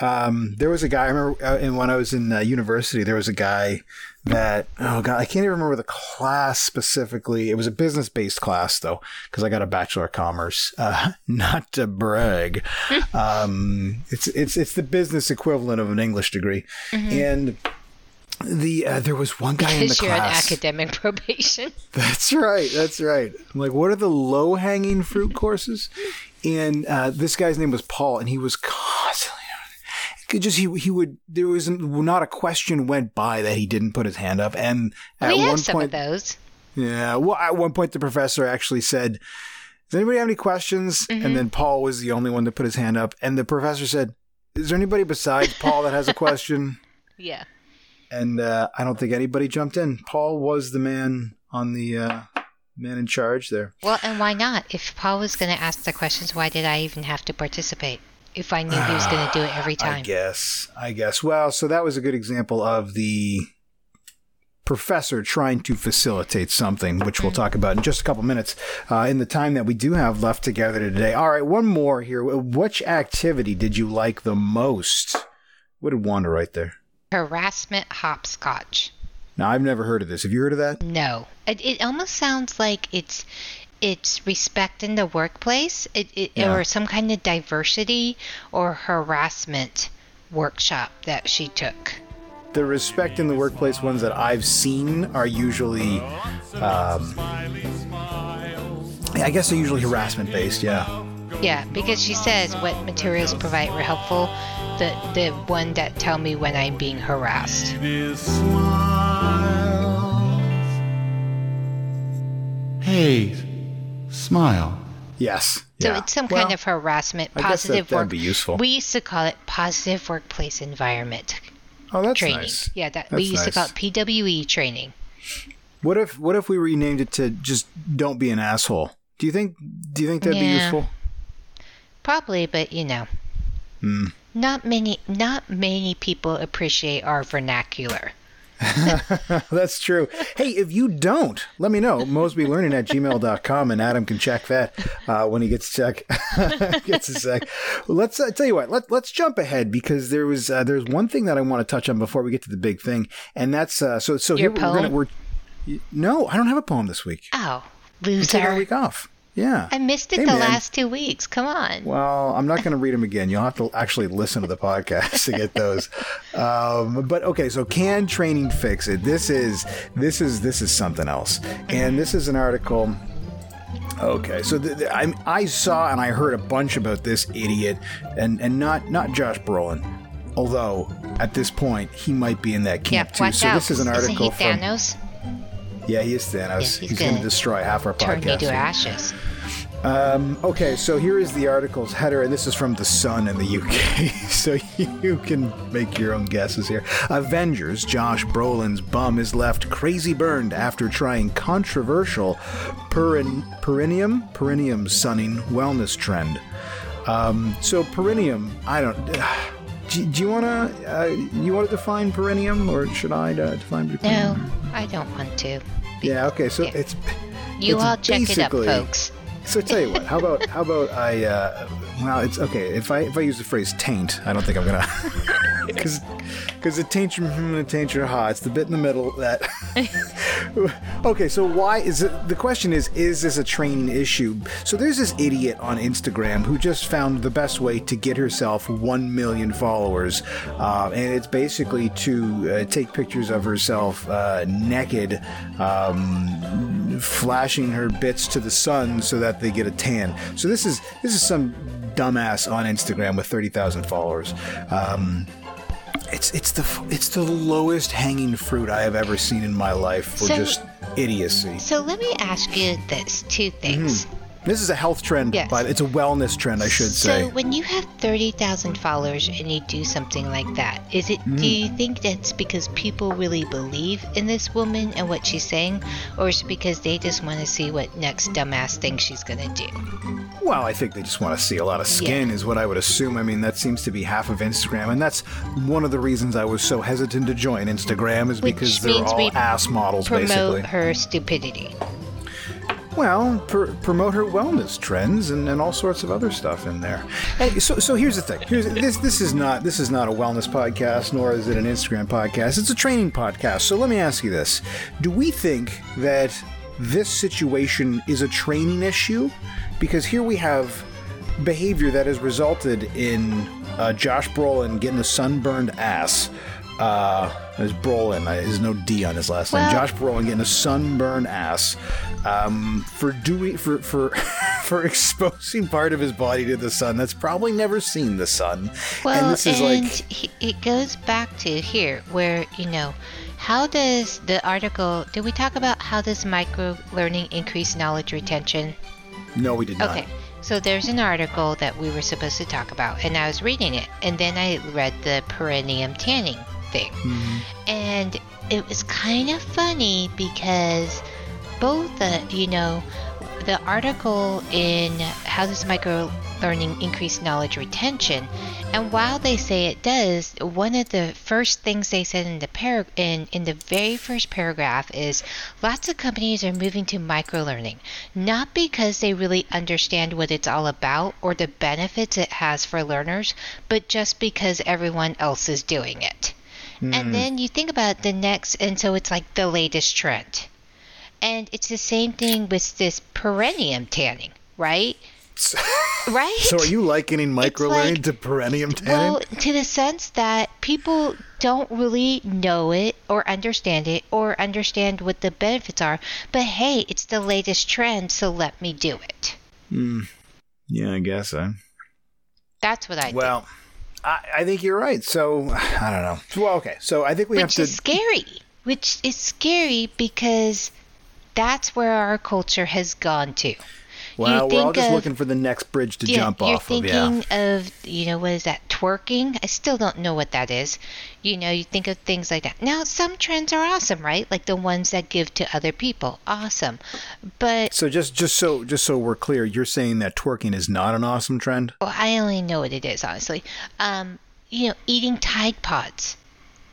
Um, there was a guy I remember, uh, and when I was in uh, university, there was a guy that oh god, I can't even remember the class specifically. It was a business based class though, because I got a bachelor of commerce. Uh, <laughs> not to brag, <laughs> um, it's it's it's the business equivalent of an English degree, and. The uh, there was one guy in the Because you're class. academic <laughs> probation. That's right. That's right. I'm like, what are the low hanging fruit courses? And uh, this guy's name was Paul, and he was constantly just he he would there was not a question went by that he didn't put his hand up. And at we one have some point, of those. yeah, well, at one point the professor actually said, "Does anybody have any questions?" Mm-hmm. And then Paul was the only one to put his hand up, and the professor said, "Is there anybody besides Paul that has a question?" <laughs> Yeah. and uh, I don't think anybody jumped in. Paul was the man on the uh, man in charge there. Well, and why not? If Paul was going to ask the questions, why did I even have to participate? If I knew he was going to do it every <sighs> time. I guess. I guess. Well, so that was a good example of the professor trying to facilitate something, which we'll talk about in just a couple minutes uh, in the time that we do have left together today. All right, one more here. Which activity did you like the most? What did Wanda write there? Harassment hopscotch. Now, I've never heard of this. Have you heard of that? No, it, it almost sounds like it's it's respect in the workplace, it, it, Yeah. or some kind of diversity or harassment workshop that she took. The respect in the workplace ones that I've seen are usually, um, I guess they're usually harassment based. Yeah. Yeah, because she says what materials provide were helpful. The the one that tell me when I'm being harassed. Hey, smile. Yes. So yeah. it's some Well, kind of harassment, I guess that- positive that'd work. be useful. We used to call it positive workplace environment Oh, that's training. nice. Yeah, that we That's used to call it PWE training. What if what if we renamed it to just "Don't be an asshole"? Do you think Do you think that'd be useful? Probably, but you know, Hmm. not many not many people appreciate our vernacular. <laughs> That's true. Hey, if you don't, let me know. MosbyLearning at gmail.com and Adam can check that uh, when he gets sec. <laughs> gets a sec. Let's uh, tell you what, let, let's jump ahead because there was uh, there's one thing that I want to touch on before we get to the big thing. And that's uh, so so Your here we're gonna we're no, I don't have a poem this week. Oh, I'm taking a loser! week off. Yeah. I missed it Hey, the man. last two weeks. Come on. Well, I'm not going to read them again. You'll have to actually listen to the podcast to get those. Um, but okay, so can training fix it? This is this is this is something else, and this is an article. Okay, so th- th- I, I saw and I heard a bunch about this idiot, and and not not Josh Brolin, although at this point he might be in that Yeah, camp too. So out. this is an article Isn't he from Thanos? Yeah, he is Thanos. Yeah, he's he's going to destroy half our Turn podcast. to ashes. Okay, so here is the article's header, and this is from The Sun in the UK, <laughs> so you can make your own guesses here. Avengers, Josh Brolin's bum is left crazy burned after trying controversial perin- perineum, perineum sunning wellness trend. Um, so perineum, I don't. Do, do you want to uh, you want to define perennium, or should I uh, define perennium? No, I don't want to. Yeah. Okay. So it's You it's all check it up, folks. So tell you what, how about how about I? Uh, well, it's okay if I if I use the phrase taint. I don't think I'm gonna <laughs> because because it taints your hmm, it taints your ha. It's the bit in the middle that. <laughs> okay, so why is it? The question is, is this a training issue? So there's this idiot on Instagram who just found the best way to get herself one million followers, uh, and it's basically to uh, take pictures of herself uh, naked. Um, flashing her bits to the sun so that they get a tan. So this is this is some dumbass on Instagram with thirty thousand followers. Um, it's it's the it's the lowest hanging fruit I have ever seen in my life for So- just idiocy. So let me ask you this: two things. Hmm. This is a health trend, Yes. but it's a wellness trend, I should So say. So, when you have thirty thousand followers and you do something like that, is it? Mm-hmm. Do you think that's because people really believe in this woman and what she's saying, or is it because they just want to see what next dumbass thing she's gonna do? Well, I think they just want to see a lot of skin, is what I would assume. I mean, that seems to be half of Instagram, and that's one of the reasons I was so hesitant to join Instagram, is Which because they're all ass models, Promote basically. her stupidity. Well, pr- promote her wellness trends and, and all sorts of other stuff in there. Hey, so, so here's the thing. Here's this. This is not this is not a wellness podcast, nor is it an Instagram podcast. It's a training podcast. So let me ask you this: Do we think that this situation is a training issue? Because here we have behavior that has resulted in uh, Josh Brolin getting a sunburned ass. Uh, there's Brolin. uh, There's no D on his last name. Josh Brolin getting a sunburned ass um, for doing for for <laughs> for exposing part of his body to the sun that's probably never seen the sun. Well, and this is and like he- it goes back to here, where you know, how does the article? Did we talk about how does micro learning increase knowledge retention? no, we did not. Okay, so there's an article that we were supposed to talk about, and I was reading it, and then I read the perineum tanning thing, and it was kind of funny because both, uh, you know, the article in How Does Micro Learning Increase Knowledge Retention, and while they say it does, one of the first things they said in the par- in, in the very first paragraph is lots of companies are moving to micro learning, not because they really understand what it's all about or the benefits it has for learners, but just because everyone else is doing it. And then you think about the next, and so it's like the latest trend. And it's the same thing with this perineum tanning, right? <laughs> right? So are you likening micro learning like- to perennium tanning? Well, to the sense that people don't really know it or understand it or understand what the benefits are, but hey, it's the latest trend, so let me do it. Hmm. yeah, I guess. Huh? That's what I. Well, I, I think you're right. So <sighs> I don't know. Well, okay. So I think we have to. Which is scary. Which is scary because that's where our culture has gone to. Well, we're all just of- looking for the next bridge to yeah, jump you're off of. Yeah. thinking of, you know, what is that? Twerking? I still don't know what that is. You know, you think of things like that. Now, some trends are awesome, right? Like the ones that give to other people. Awesome. But So just just so just so we're clear, you're saying that twerking is not an awesome trend? well, I only know what it is, honestly. Um, you know, eating Tide Pods. <laughs>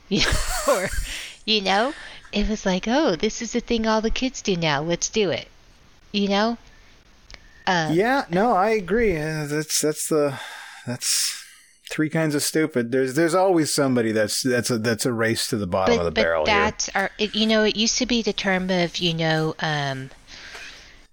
You know, or, you know, it was like, oh, this is the thing all the kids do now. Let's do it. You know? Uh, yeah, no, I agree. That's that's the that's three kinds of stupid. There's there's always somebody that's that's a that's a race to the bottom but, of the but barrel here. that's our you know it used to be the term of you know um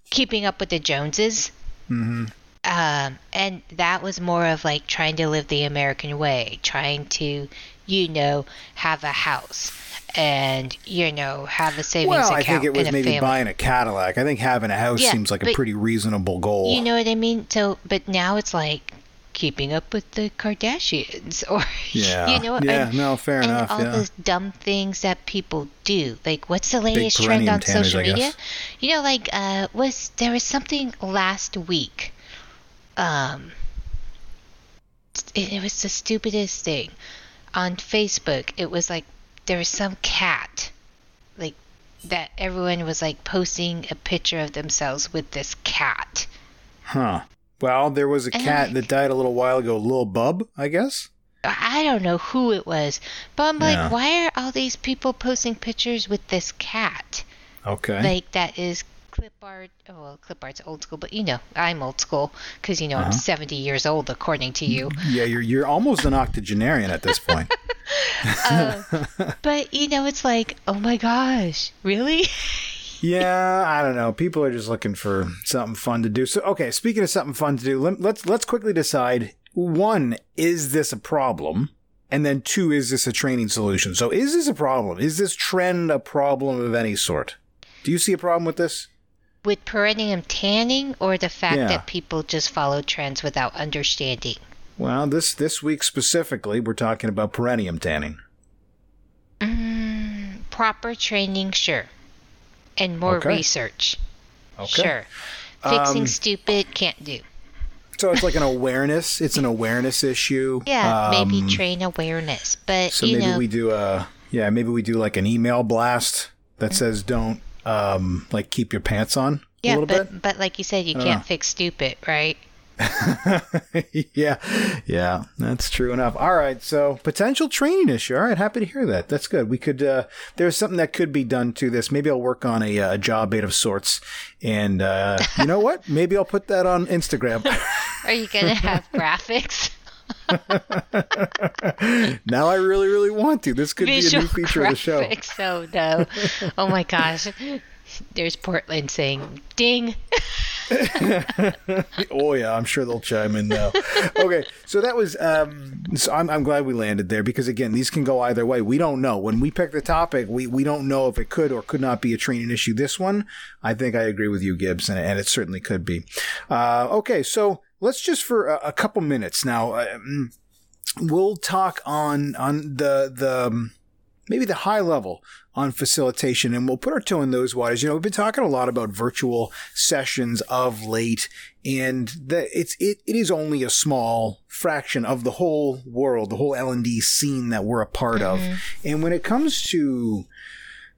keeping up with the joneses mm-hmm. um and that was more of like trying to live the american way trying to you know have a house and you know have a savings Well, I account think it was maybe family. buying a Cadillac. I think having a house Yeah, seems like a pretty reasonable goal. you know what i mean so but now it's like keeping up with the Kardashians <laughs> or Yeah. you know Yeah, and, no, fair and enough, all yeah. the dumb things that people do like what's the latest trend on tanners, social media you know like uh was there was something last week um it, it was the stupidest thing on Facebook it was like there was some cat like that everyone was like posting a picture of themselves with this cat Huh. Well, there was a And cat like- that died a little while ago, Lil Bub, I guess. I don't know who it was, but I'm like, Yeah. why are all these people posting pictures with this cat? Okay. Like that is clip art. Oh, well, clip art's old school, but you know, I'm old school because you know I'm uh-huh. 70 years old according to you. <laughs> yeah, you're you're almost an octogenarian at this point. <laughs> Um, but you know, it's like, oh my gosh, really? <laughs> yeah, I don't know. People are just looking for something fun to do. So, okay, speaking of something fun to do, let, let's let's quickly decide one, is this a problem? And then two, is this a training solution? So, is this a problem? Is this trend a problem of any sort? Do you see a problem with this? With perineum tanning, or the fact Yeah. that people just follow trends without understanding? Well, this this week specifically, we're talking about perineum tanning. Mm, proper training, sure, and more Okay. research, Okay. sure. Fixing Um, stupid can't do. So it's like an awareness. It's an awareness issue. <laughs> Yeah, maybe Um, train awareness, but So you maybe know, we do a yeah, maybe we do like an email blast that says don't um like keep your pants on a yeah, little but but like you said, you can't know. fix stupid, right? <laughs> yeah. Yeah, that's true enough. All right, so potential training issue. All right, happy to hear that. That's good. We could uh there's something that could be done to this. Maybe I'll work on a, uh, a job aid of sorts and uh you know what? <laughs> Maybe I'll put that on Instagram. Are you gonna have <laughs> graphics? <laughs> now I really really want to. This could Visual be a new feature of the show. Oh no! Oh my gosh! There's Portland saying "ding." <laughs> Oh yeah, I'm sure they'll chime in now. okay, so that was. Um, so I'm, I'm glad we landed there because again, these can go either way. We don't know when we pick the topic. We we don't know if it could or could not be a training issue. This one, I think I agree with you, Gibbs, and, and it certainly could be. Uh, okay, so let's just for a, a couple minutes now. Um, we'll talk on on the the um, maybe the high level on facilitation and we'll put our toe in those waters. You know, we've been talking a lot about virtual sessions of late and that it's, it, it is only a small fraction of the whole world, the whole L&D scene that we're a part of. And when it comes to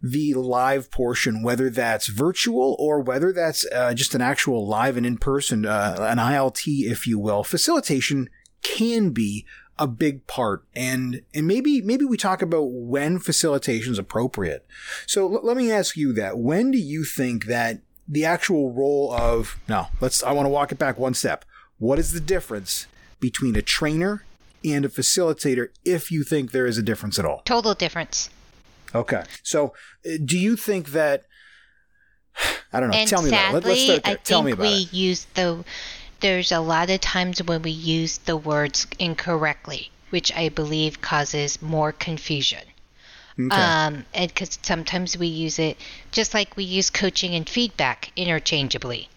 the live portion, whether that's virtual or whether that's uh, just an actual live and in person, uh, an ILT, if you will, facilitation can be a big part and and maybe maybe we talk about when facilitation is appropriate. So l- let me ask you that. When do you think that the actual role of no let's i want to walk it back one step. What is the difference between a trainer and a facilitator if you think there is a difference at all? Total difference. Okay so uh, do you think that <sighs> i don't know and tell me about it Let, let's start there I tell think me about we it use the. There's a lot of times when we use the words incorrectly, which I believe causes more confusion. okay. Um, and because sometimes we use it just like we use coaching and feedback interchangeably,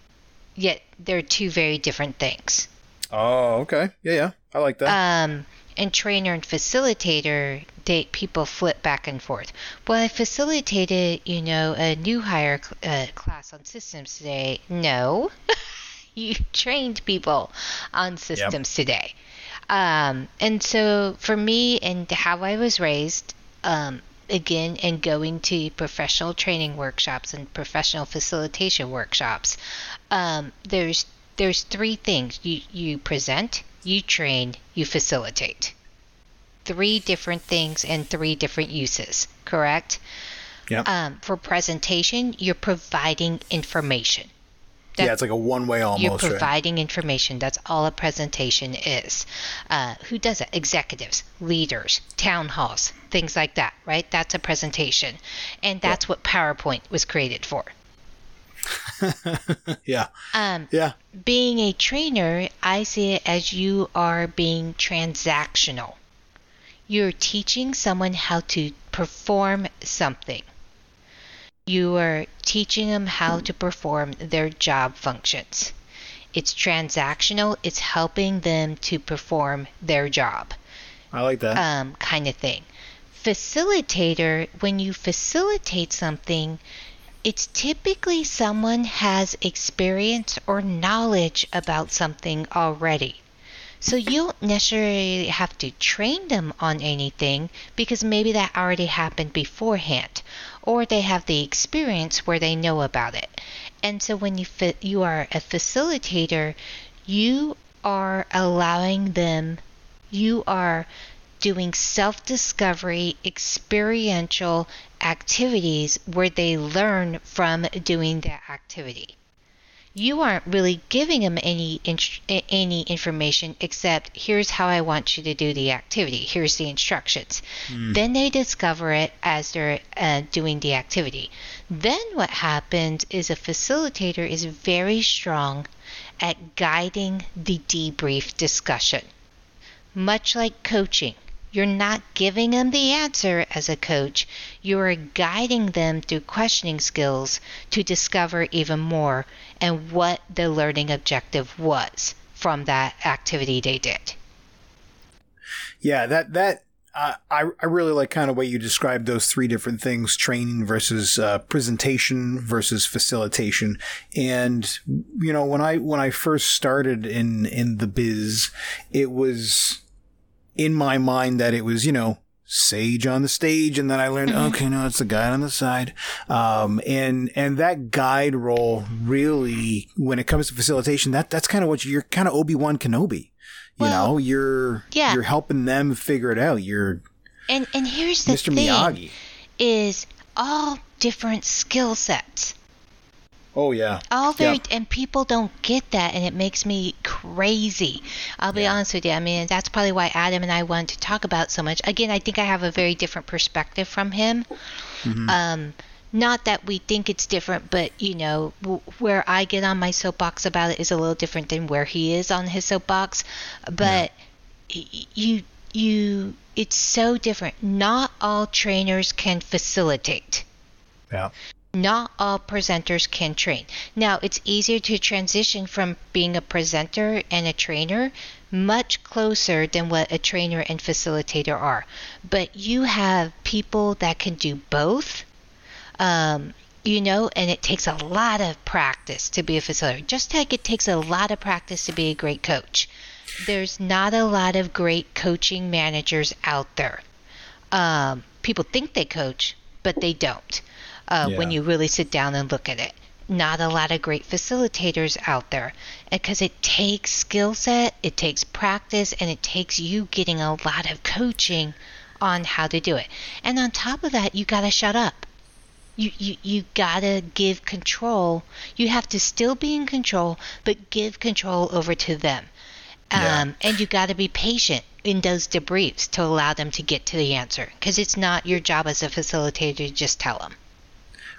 yet they're two very different things. oh okay yeah yeah i like that Um, and trainer and facilitator, they people flip back and forth. Well, I facilitated, you know, a new hire uh, class on systems today. No, <laughs> you trained people on systems yep. today. Um, and so for me and how I was raised, um, again, and going to professional training workshops and professional facilitation workshops, um, there's there's three things you you present, you train, you facilitate. Three different things and three different uses. Correct. Yeah. Um, for presentation, you're providing information. That yeah, it's like a one way almost. You're providing right? information. That's all a presentation is. Uh, who does it? Executives, leaders, town halls, things like that, right? That's a presentation. And that's yeah. what PowerPoint was created for. <laughs> yeah. Um, yeah. Being a trainer, I see it as you are being transactional. You're teaching someone how to perform something you are teaching them how to perform their job functions. It's transactional, it's helping them to perform their job. I like that. Um, kind of thing. Facilitator, when you facilitate something, it's typically someone has experience or knowledge about something already. So you don't necessarily have to train them on anything because maybe that already happened beforehand or they have the experience where they know about it. And so when you you are a facilitator, you are allowing them you are doing self-discovery experiential activities where they learn from doing that activity you aren't really giving them any any information except here's how I want you to do the activity. Here's the instructions. Mm. Then they discover it as they're uh, doing the activity. Then what happens is a facilitator is very strong at guiding the debrief discussion. Much like coaching, you're not giving them the answer as a coach. You are guiding them through questioning skills to discover even more and what the learning objective was from that activity they did. Yeah, that that uh, I I really like kind of way you described those three different things: training versus uh, presentation versus facilitation. And you know, when I when I first started in in the biz, it was in my mind that it was, you know, sage on the stage. And then I learned, mm-hmm. okay, no, it's the guide on the side. Um, and, and that guide role really, when it comes to facilitation, that, that's kind of what you're kind of Obi-Wan Kenobi. You well, know, you're, yeah. you're helping them figure it out. You're, and, and here's the Mr. thing Miyagi. is all different skill sets. Oh yeah. All very yep. and people don't get that and it makes me crazy. I'll be yeah. honest with you. I mean, that's probably why Adam and I want to talk about so much. Again, I think I have a very different perspective from him. Mm-hmm. Um not that we think it's different, but you know, w- where I get on my soapbox about it is a little different than where he is on his soapbox. But yeah. y- you you it's so different. Not all trainers can facilitate. Yeah not all presenters can train. Now, it's easier to transition from being a presenter and a trainer much closer than what a trainer and facilitator are. But you have people that can do both. Um, you know, and it takes a lot of practice to be a facilitator, just like it takes a lot of practice to be a great coach. There's not a lot of great coaching managers out there. Um, people think they coach, but they don't uh, yeah. when you really sit down and look at it. Not a lot of great facilitators out there because it takes skill set, it takes practice, and it takes you getting a lot of coaching on how to do it. And on top of that, you got to shut up. You, you, you gotta give control. You have to still be in control, but give control over to them. Um, yeah. And you got to be patient in those debriefs to allow them to get to the answer because it's not your job as a facilitator to just tell them.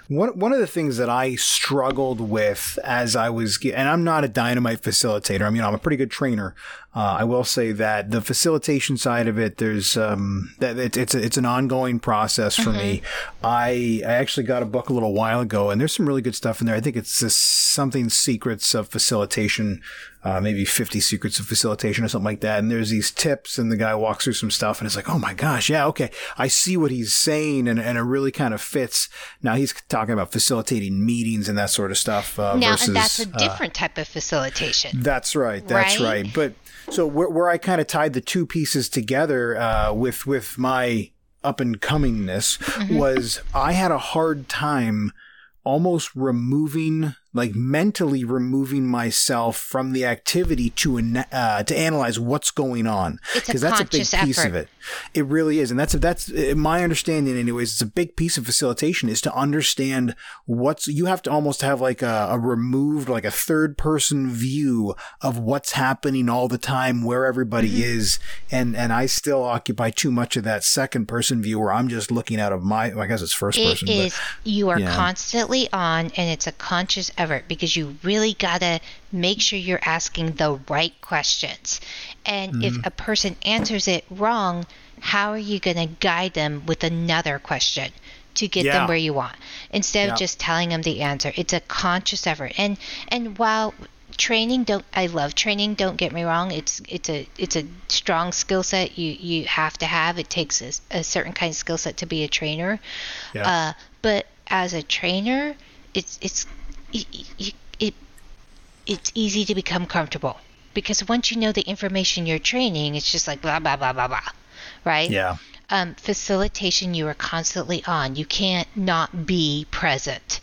One one of the things that I struggled with as I was, and I'm not a dynamite facilitator. I mean, I'm a pretty good trainer. Uh, I will say that the facilitation side of it, there's um, that it, it's a, it's an ongoing process for mm-hmm. me. I I actually got a book a little while ago, and there's some really good stuff in there. I think it's something secrets of facilitation uh, maybe 50 secrets of facilitation or something like that. And there's these tips and the guy walks through some stuff and it's like, oh my gosh, yeah, okay. I see what he's saying and, and it really kind of fits. Now he's talking about facilitating meetings and that sort of stuff. Uh, now, versus, and that's a uh, different type of facilitation. that's right. That's Right? right. But so where, where I kind of tied the two pieces together uh, with with my up and comingness Mm-hmm. was I had a hard time almost removing like mentally removing myself from the activity to uh, to analyze what's going on because that's a big piece of it it really is and that's that's my understanding anyways it's a big piece of facilitation is to understand what's you have to almost have like a, a removed like a third person view of what's happening all the time where everybody Mm-hmm. is and and i still occupy too much of that second person view where i'm just looking out of my i guess it's first It person is you are yeah. constantly on and it's a conscious effort because you really gotta make sure you're asking the right questions and Mm-hmm. if a person answers it wrong how are you gonna guide them with another question to get Yeah. them where you want instead Yeah. of just telling them the answer it's a conscious effort and and while training don't i love training don't get me wrong it's it's a it's a strong skill set you you have to have it takes a, a certain kind of skill set to be a trainer Yeah. uh, but as a trainer, it's it's it, it, it it's easy to become comfortable because once you know the information you're training, it's just like blah blah blah blah blah, right? yeah Um, facilitation, you are constantly on. You can't not be present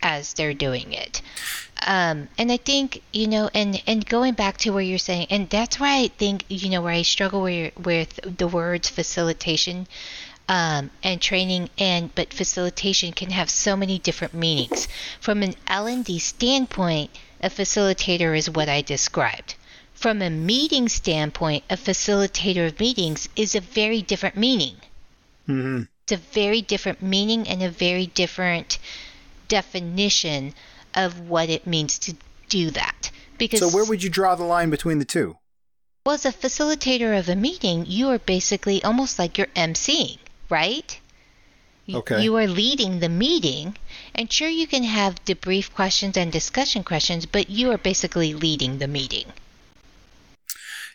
as they're doing it. Um, and I think you know, and and going back to where you're saying, and that's why I think you know where I struggle with with the words facilitation um, and training, and but facilitation can have so many different meanings. From an L and D standpoint, a facilitator is what I described. From a meeting standpoint, a facilitator of meetings is a very different meaning. Mm-hmm. It's a very different meaning and a very different definition of what it means to do that. Because so where would you draw the line between the two well, as a facilitator of a meeting, you are basically almost like you're emceeing, right? You- Okay. You are leading the meeting, and sure, you can have debrief questions and discussion questions, but you are basically leading the meeting.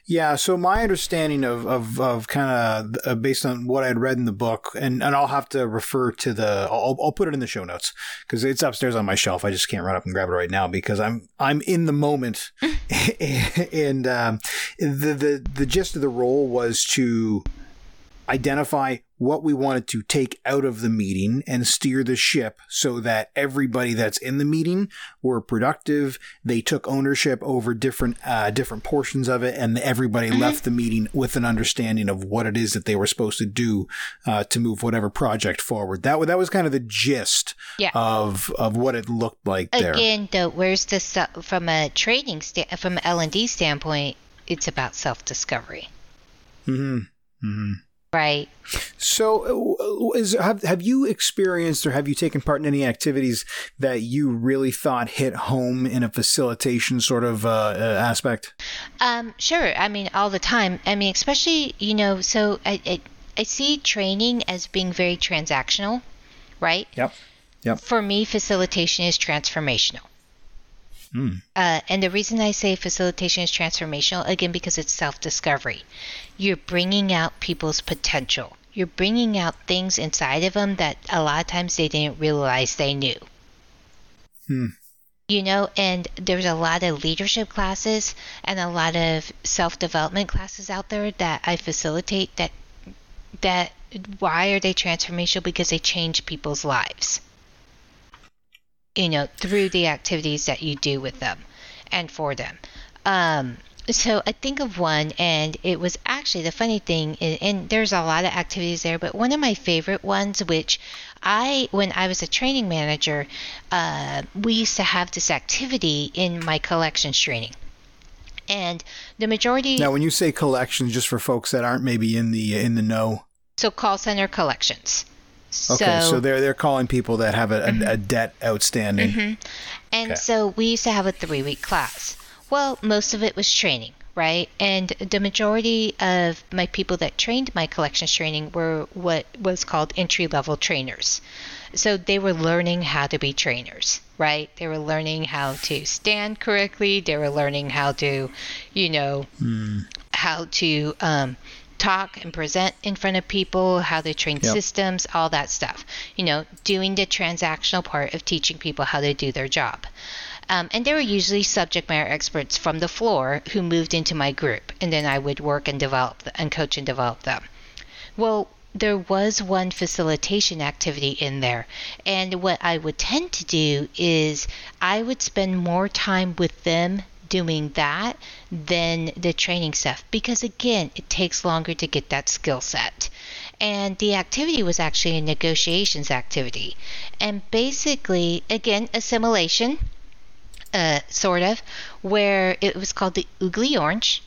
Yeah, so my understanding of of, of kind of uh, based on what I had read in the book, and, and I'll have to refer to the I'll, I'll put it in the show notes because it's upstairs on my shelf. I just can't run up and grab it right now because I'm I'm in the moment, <laughs> <laughs> and um, the the the gist of the role was to identify what we wanted to take out of the meeting and steer the ship so that everybody that's in the meeting were productive. They took ownership over different uh, different portions of it, and everybody left the meeting with an understanding of what it is that they were supposed to do uh, to move whatever project forward. That that was kind of the gist Yeah. of of what it looked like there. Again, though, where's the from a training sta- from an L and D standpoint? It's about self discovery, hmm hmm right? So, uh, is have have you experienced or have you taken part in any activities that you really thought hit home in a facilitation sort of uh, uh, aspect? Um, sure. I mean, all the time. I mean, especially you know. So I, I I see training as being very transactional, right? Yep. Yep. For me, facilitation is transformational. Uh, and the reason I say facilitation is transformational, again, because it's self discovery. You're bringing out people's potential. You're bringing out things inside of them that a lot of times they didn't realize they knew. Hmm. You know, and there's a lot of leadership classes and a lot of self development classes out there that I facilitate that that why are they transformational? Because they change people's lives you know, through the activities that you do with them and for them. Um, so I think of one, and it was actually the funny thing, and, and there's a lot of activities there, but one of my favorite ones, which I, when I was a training manager, uh, we used to have this activity in my collections training. And the majority, Now, when you say collections, just for folks that aren't maybe in the in the know, so call center collections. Okay, so, they're they're calling people that have a, a, mm-hmm. a debt outstanding. Mm-hmm. And Okay. so we used to have a three week class. Well, most of it was training, right? And the majority of my people that trained my collections training were what was called entry level trainers. So they were learning how to be trainers, right? They were learning how to stand correctly. They were learning how to, you know, hmm. how to um, talk and present in front of people, how they train Yep. systems, all that stuff. You know, doing the transactional part of teaching people how to do their job. Um, and they were usually subject matter experts from the floor who moved into my group, and then I would work and develop and coach and develop them. Well, there was one facilitation activity in there. And what I would tend to do is I would spend more time with them doing that than the training stuff. Because, again, it takes longer to get that skill set. And the activity was actually a negotiations activity. And basically, again, assimilation, uh, sort of, where it was called the Ugli Orange.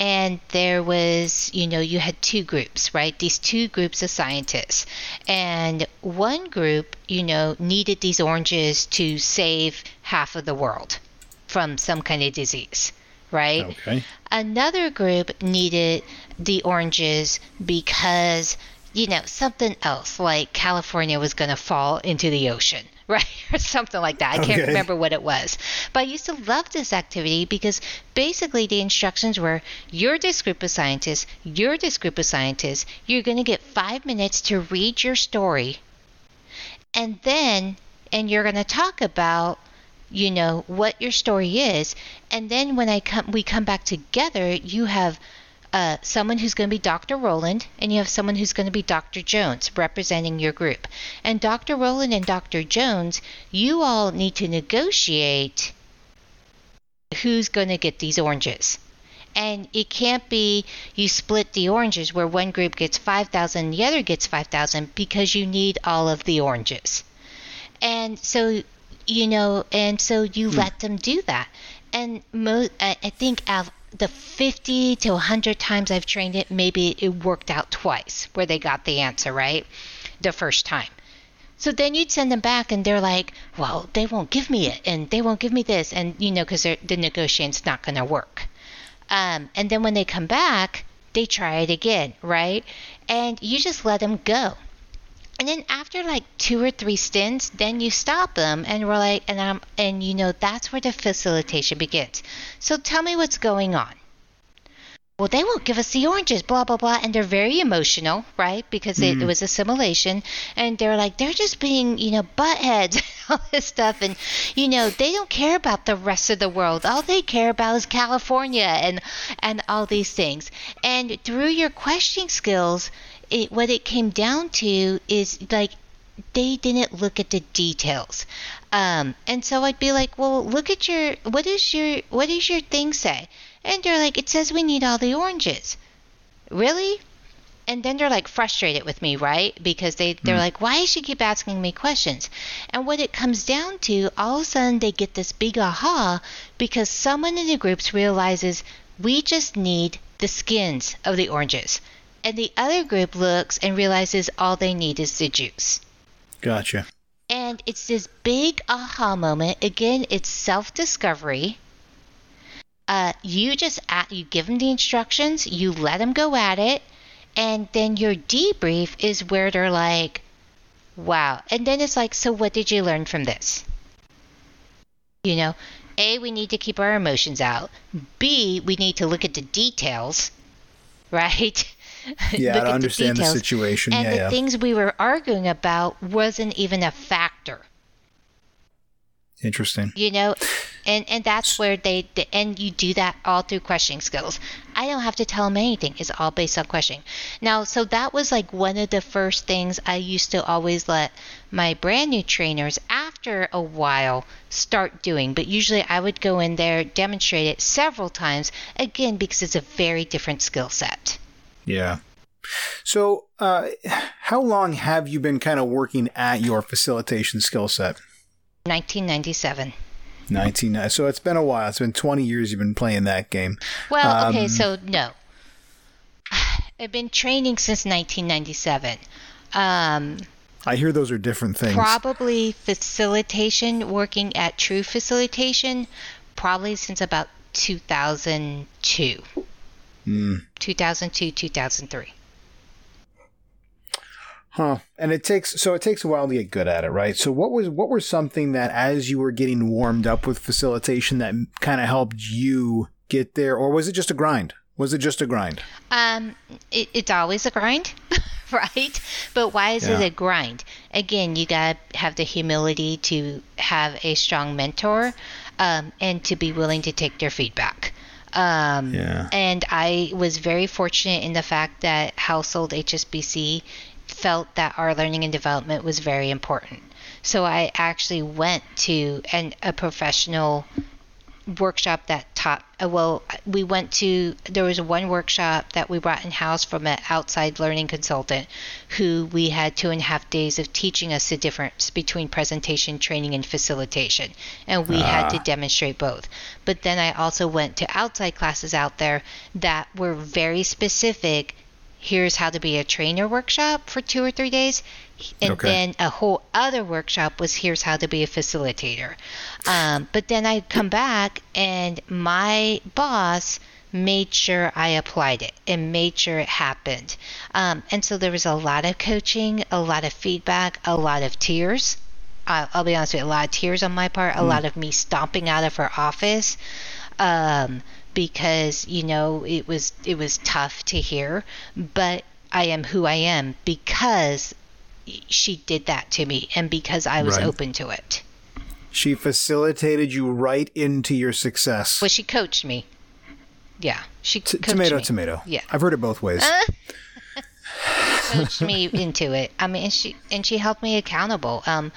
And there was you know you had two groups right? These two groups of scientists. And one group you know needed these oranges to save half of the world from some kind of disease right? Okay. another group needed the oranges because you know something else like california was going to fall into the ocean <laughs> right? Or something like that. I can't remember what it was. But i used to love this activity because basically the instructions were you're this group of scientists you're this group of scientists you're going to get five minutes to read your story and then and you're going to talk about you know what your story is and then when i come we come back together you have uh, someone who's going to be Dr. Roland, and you have someone who's going to be Dr. Jones representing your group. And Dr. Roland and Dr. Jones, you all need to negotiate who's going to get these oranges. And it can't be you split the oranges where one group gets 5,000 and the other gets 5,000 because you need all of the oranges. And so, you know, and so you let them do that. And mo- I, I think out of the 50 to 100 times I've trained it, maybe it worked out twice where they got the answer right the first time. So then you'd send them back, and they're like, "Well, they won't give me it, and they won't give me this, and you know, because the negotiation's not going to work." Um, and then when they come back, they try it again, right? And you just let them go. And then after like two or three stints, then you stop them, and we're like, and I'm, and you know, that's where the facilitation begins. So tell me what's going on well, they won't give us the oranges, blah, blah, blah. And they're very emotional, right? Because it, it was assimilation. And they're like, they're just being, you know, buttheads, <laughs> all this stuff. And, you know, they don't care about the rest of the world. All they care about is California and, and all these things. And through your questioning skills, it, what it came down to is like, they didn't look at the details. Um, and so I'd be like, well, look at your, what is your, what does your thing say? And they're like, it says we need all the oranges. Really? And then they're like frustrated with me, right? Because they, they're like, why does she keep asking me questions? And what it comes down to, all of a sudden they get this big aha because someone in the groups realizes we just need the skins of the oranges. And the other group looks and realizes all they need is the juice. Gotcha. And it's this big aha moment. Again, it's self discovery. Uh, you just at, you give them the instructions, you let them go at it, and then your debrief is where they're like, "Wow!" And then it's like, "So what did you learn from this?" You know, A, we need to keep our emotions out. B, we need to look at the details, <laughs> right? Yeah, <laughs> at understand the details. situation. And Yeah, the yeah. things we were arguing about wasn't even a factor, Interesting. you know? And and that's where they the- and you do that all through questioning skills. I don't have to tell them anything. It's all based on questioning. Now, so that was like one of the first things I used to always let my brand new trainers after a while start doing. But usually I would go in there, demonstrate it several times, again because it's a very different skill set. Yeah. So, uh, how long have you been kind of working at your facilitation skill set? 1997. 19. So it's been a while. It's been 20 years you've been playing that game. Well, okay, Um, so no. <sighs> I've been training since 1997. Um, I hear those are different things. probably facilitation, working at True Facilitation, probably since about 2002. Mm. 2002, 2003. Huh. And it takes so it takes a while to get good at it, right? So what was what was something that as you were getting warmed up with facilitation that kind of helped you get there or was it just a grind? Was it just a grind? Um, it, it's always a grind, <laughs> right? But why is Yeah. it a grind? Again, you gotta have the humility to have a strong mentor, um, and to be willing to take their feedback. Um, Yeah. And I was very fortunate in the fact that Household HSBC felt that our learning and development was very important. So I actually went to an, a professional workshop that taught uh, well we went to there was one workshop that we brought in house from an outside learning consultant who we had two and a half days of teaching us the difference between presentation training and facilitation. And we had to demonstrate both. But then i also went to outside classes out there that were very specific here's how to be a trainer workshop for two or three days and Okay. then a whole other workshop was here's how to be a facilitator. Um, but then i come back and my boss made sure i applied it and made sure it happened. Um, and so there was a lot of coaching a lot of feedback a lot of tears. Uh, I'll be honest with you, a lot of tears on my part, a lot of me stomping out of her office, um, because you know it was it was tough to hear, but I am who I am because she did that to me, and because I was Right. open to it. She facilitated you right into your success. Well, she coached me. Yeah, she T- coached tomato, me. tomato. Yeah. I've heard it both ways. <laughs> coached me into it. I mean, and she and she held me accountable. Um,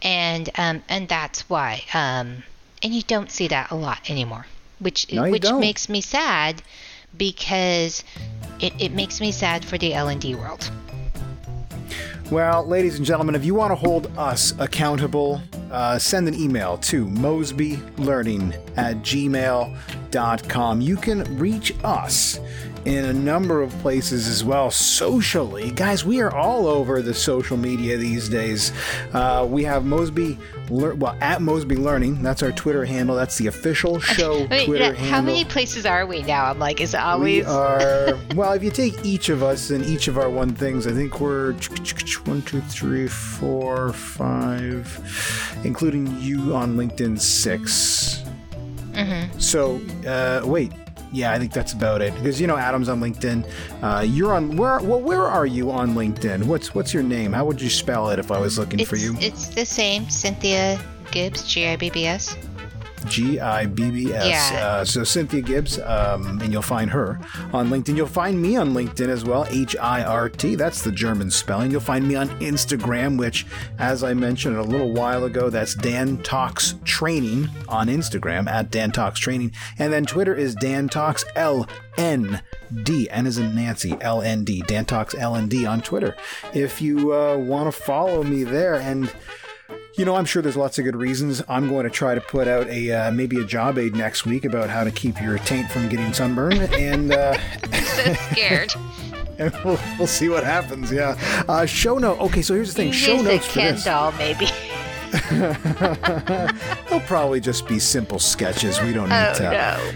and um, and that's why. Um, and you don't see that a lot anymore, which No, which don't. makes me sad because it, it makes me sad for the L and D world. Well, ladies and gentlemen, if you want to hold us accountable, uh, send an email to mosbylearning at gmail.com. You can reach us in a number of places as well socially. Guys, we are all over the social media these days. Uh, we have Mosby, Lear- well, at Mosby Learning. That's our Twitter handle. That's the official show Twitter handle. how many places are we now? I'm like, is it We always? are <laughs> well. If you take each of us and each of our one things, I think we're one, two, three, four, five, including you on LinkedIn, 6 Mm-hmm. So uh, wait, yeah, I think that's about it. Because you know, Adam's on LinkedIn. Uh, you're on where? Well, where are you on LinkedIn? What's what's your name? How would you spell it if I was looking it's, for you? it's the same, Cynthia Gibbs, G I B B S. G I B B S. Yeah. Uh, so Cynthia Gibbs, um, and you'll find her on LinkedIn. You'll find me on LinkedIn as well, H I R T. That's the German spelling. You'll find me on Instagram, which, as I mentioned a little while ago, that's Dan Talks Training on Instagram at Dan Talks Training, and then Twitter is Dan Talks L N D. N is in Nancy L N D. Dan Talks L N D on Twitter. If you uh, want to follow me there and you know, I'm sure there's lots of good reasons. I'm going to try to put out a uh, maybe a job aid next week about how to keep your taint from getting sunburned, and uh, So <laughs> scared. <laughs> and we'll, we'll see what happens. Yeah. Uh, show note. Okay, so here's the thing. Show Use a notes for Ken this. doll, maybe. <laughs> They'll probably just be simple sketches. We don't need Oh, to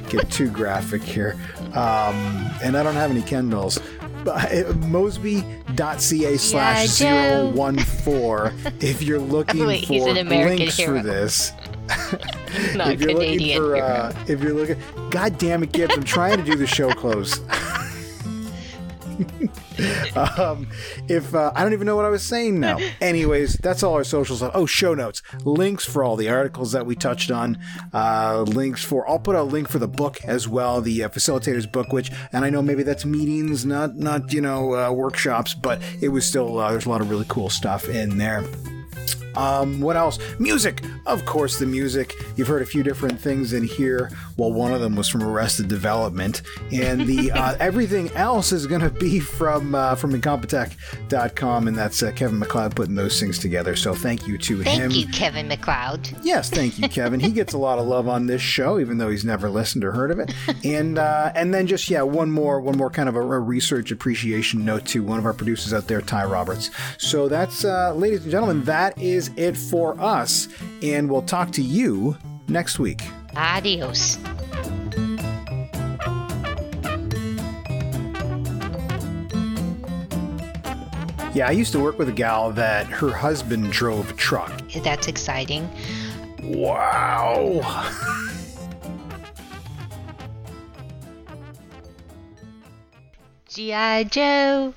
no. get too graphic here. Um, and I don't have any Ken dolls. Uh, Mosby.ca slash Joe. 014 if you're looking <laughs> Wait, for he's an American links hero. for this. <laughs> If you're looking Canadian. for, hero. uh, if you're looking, God damn it, Gibbs! I'm trying to do the show close. <laughs> <laughs> um, if uh, I don't even know what I was saying now. <laughs> Anyways, that's all our social stuff. Oh, show notes, links for all the articles that we touched on, uh, links for. I'll put a link for the book as well, the uh, facilitators book, which, and I know maybe that's meetings, not not you know uh, workshops, but it was still uh, there's a lot of really cool stuff in there. Um, what else? Music, of course, the music. You've heard a few different things in here. Well, one of them was from Arrested Development, and the <laughs> uh, everything else is going to be from uh, from Incompetech.com, and that's uh, Kevin MacLeod putting those things together. So thank you to Thank him. you, Kevin MacLeod. Yes, thank you, Kevin. he gets a lot of love on this show, even though he's never listened or heard of it. <laughs> And uh, and then just yeah, one more one more kind of a, a research appreciation note to one of our producers out there, Ty Roberts. So that's, uh, ladies and gentlemen, that is it for us, and we'll talk to you next week. Adios. Yeah, I used to work with a gal that her husband drove a truck. That's exciting. Wow. G.I. Joe.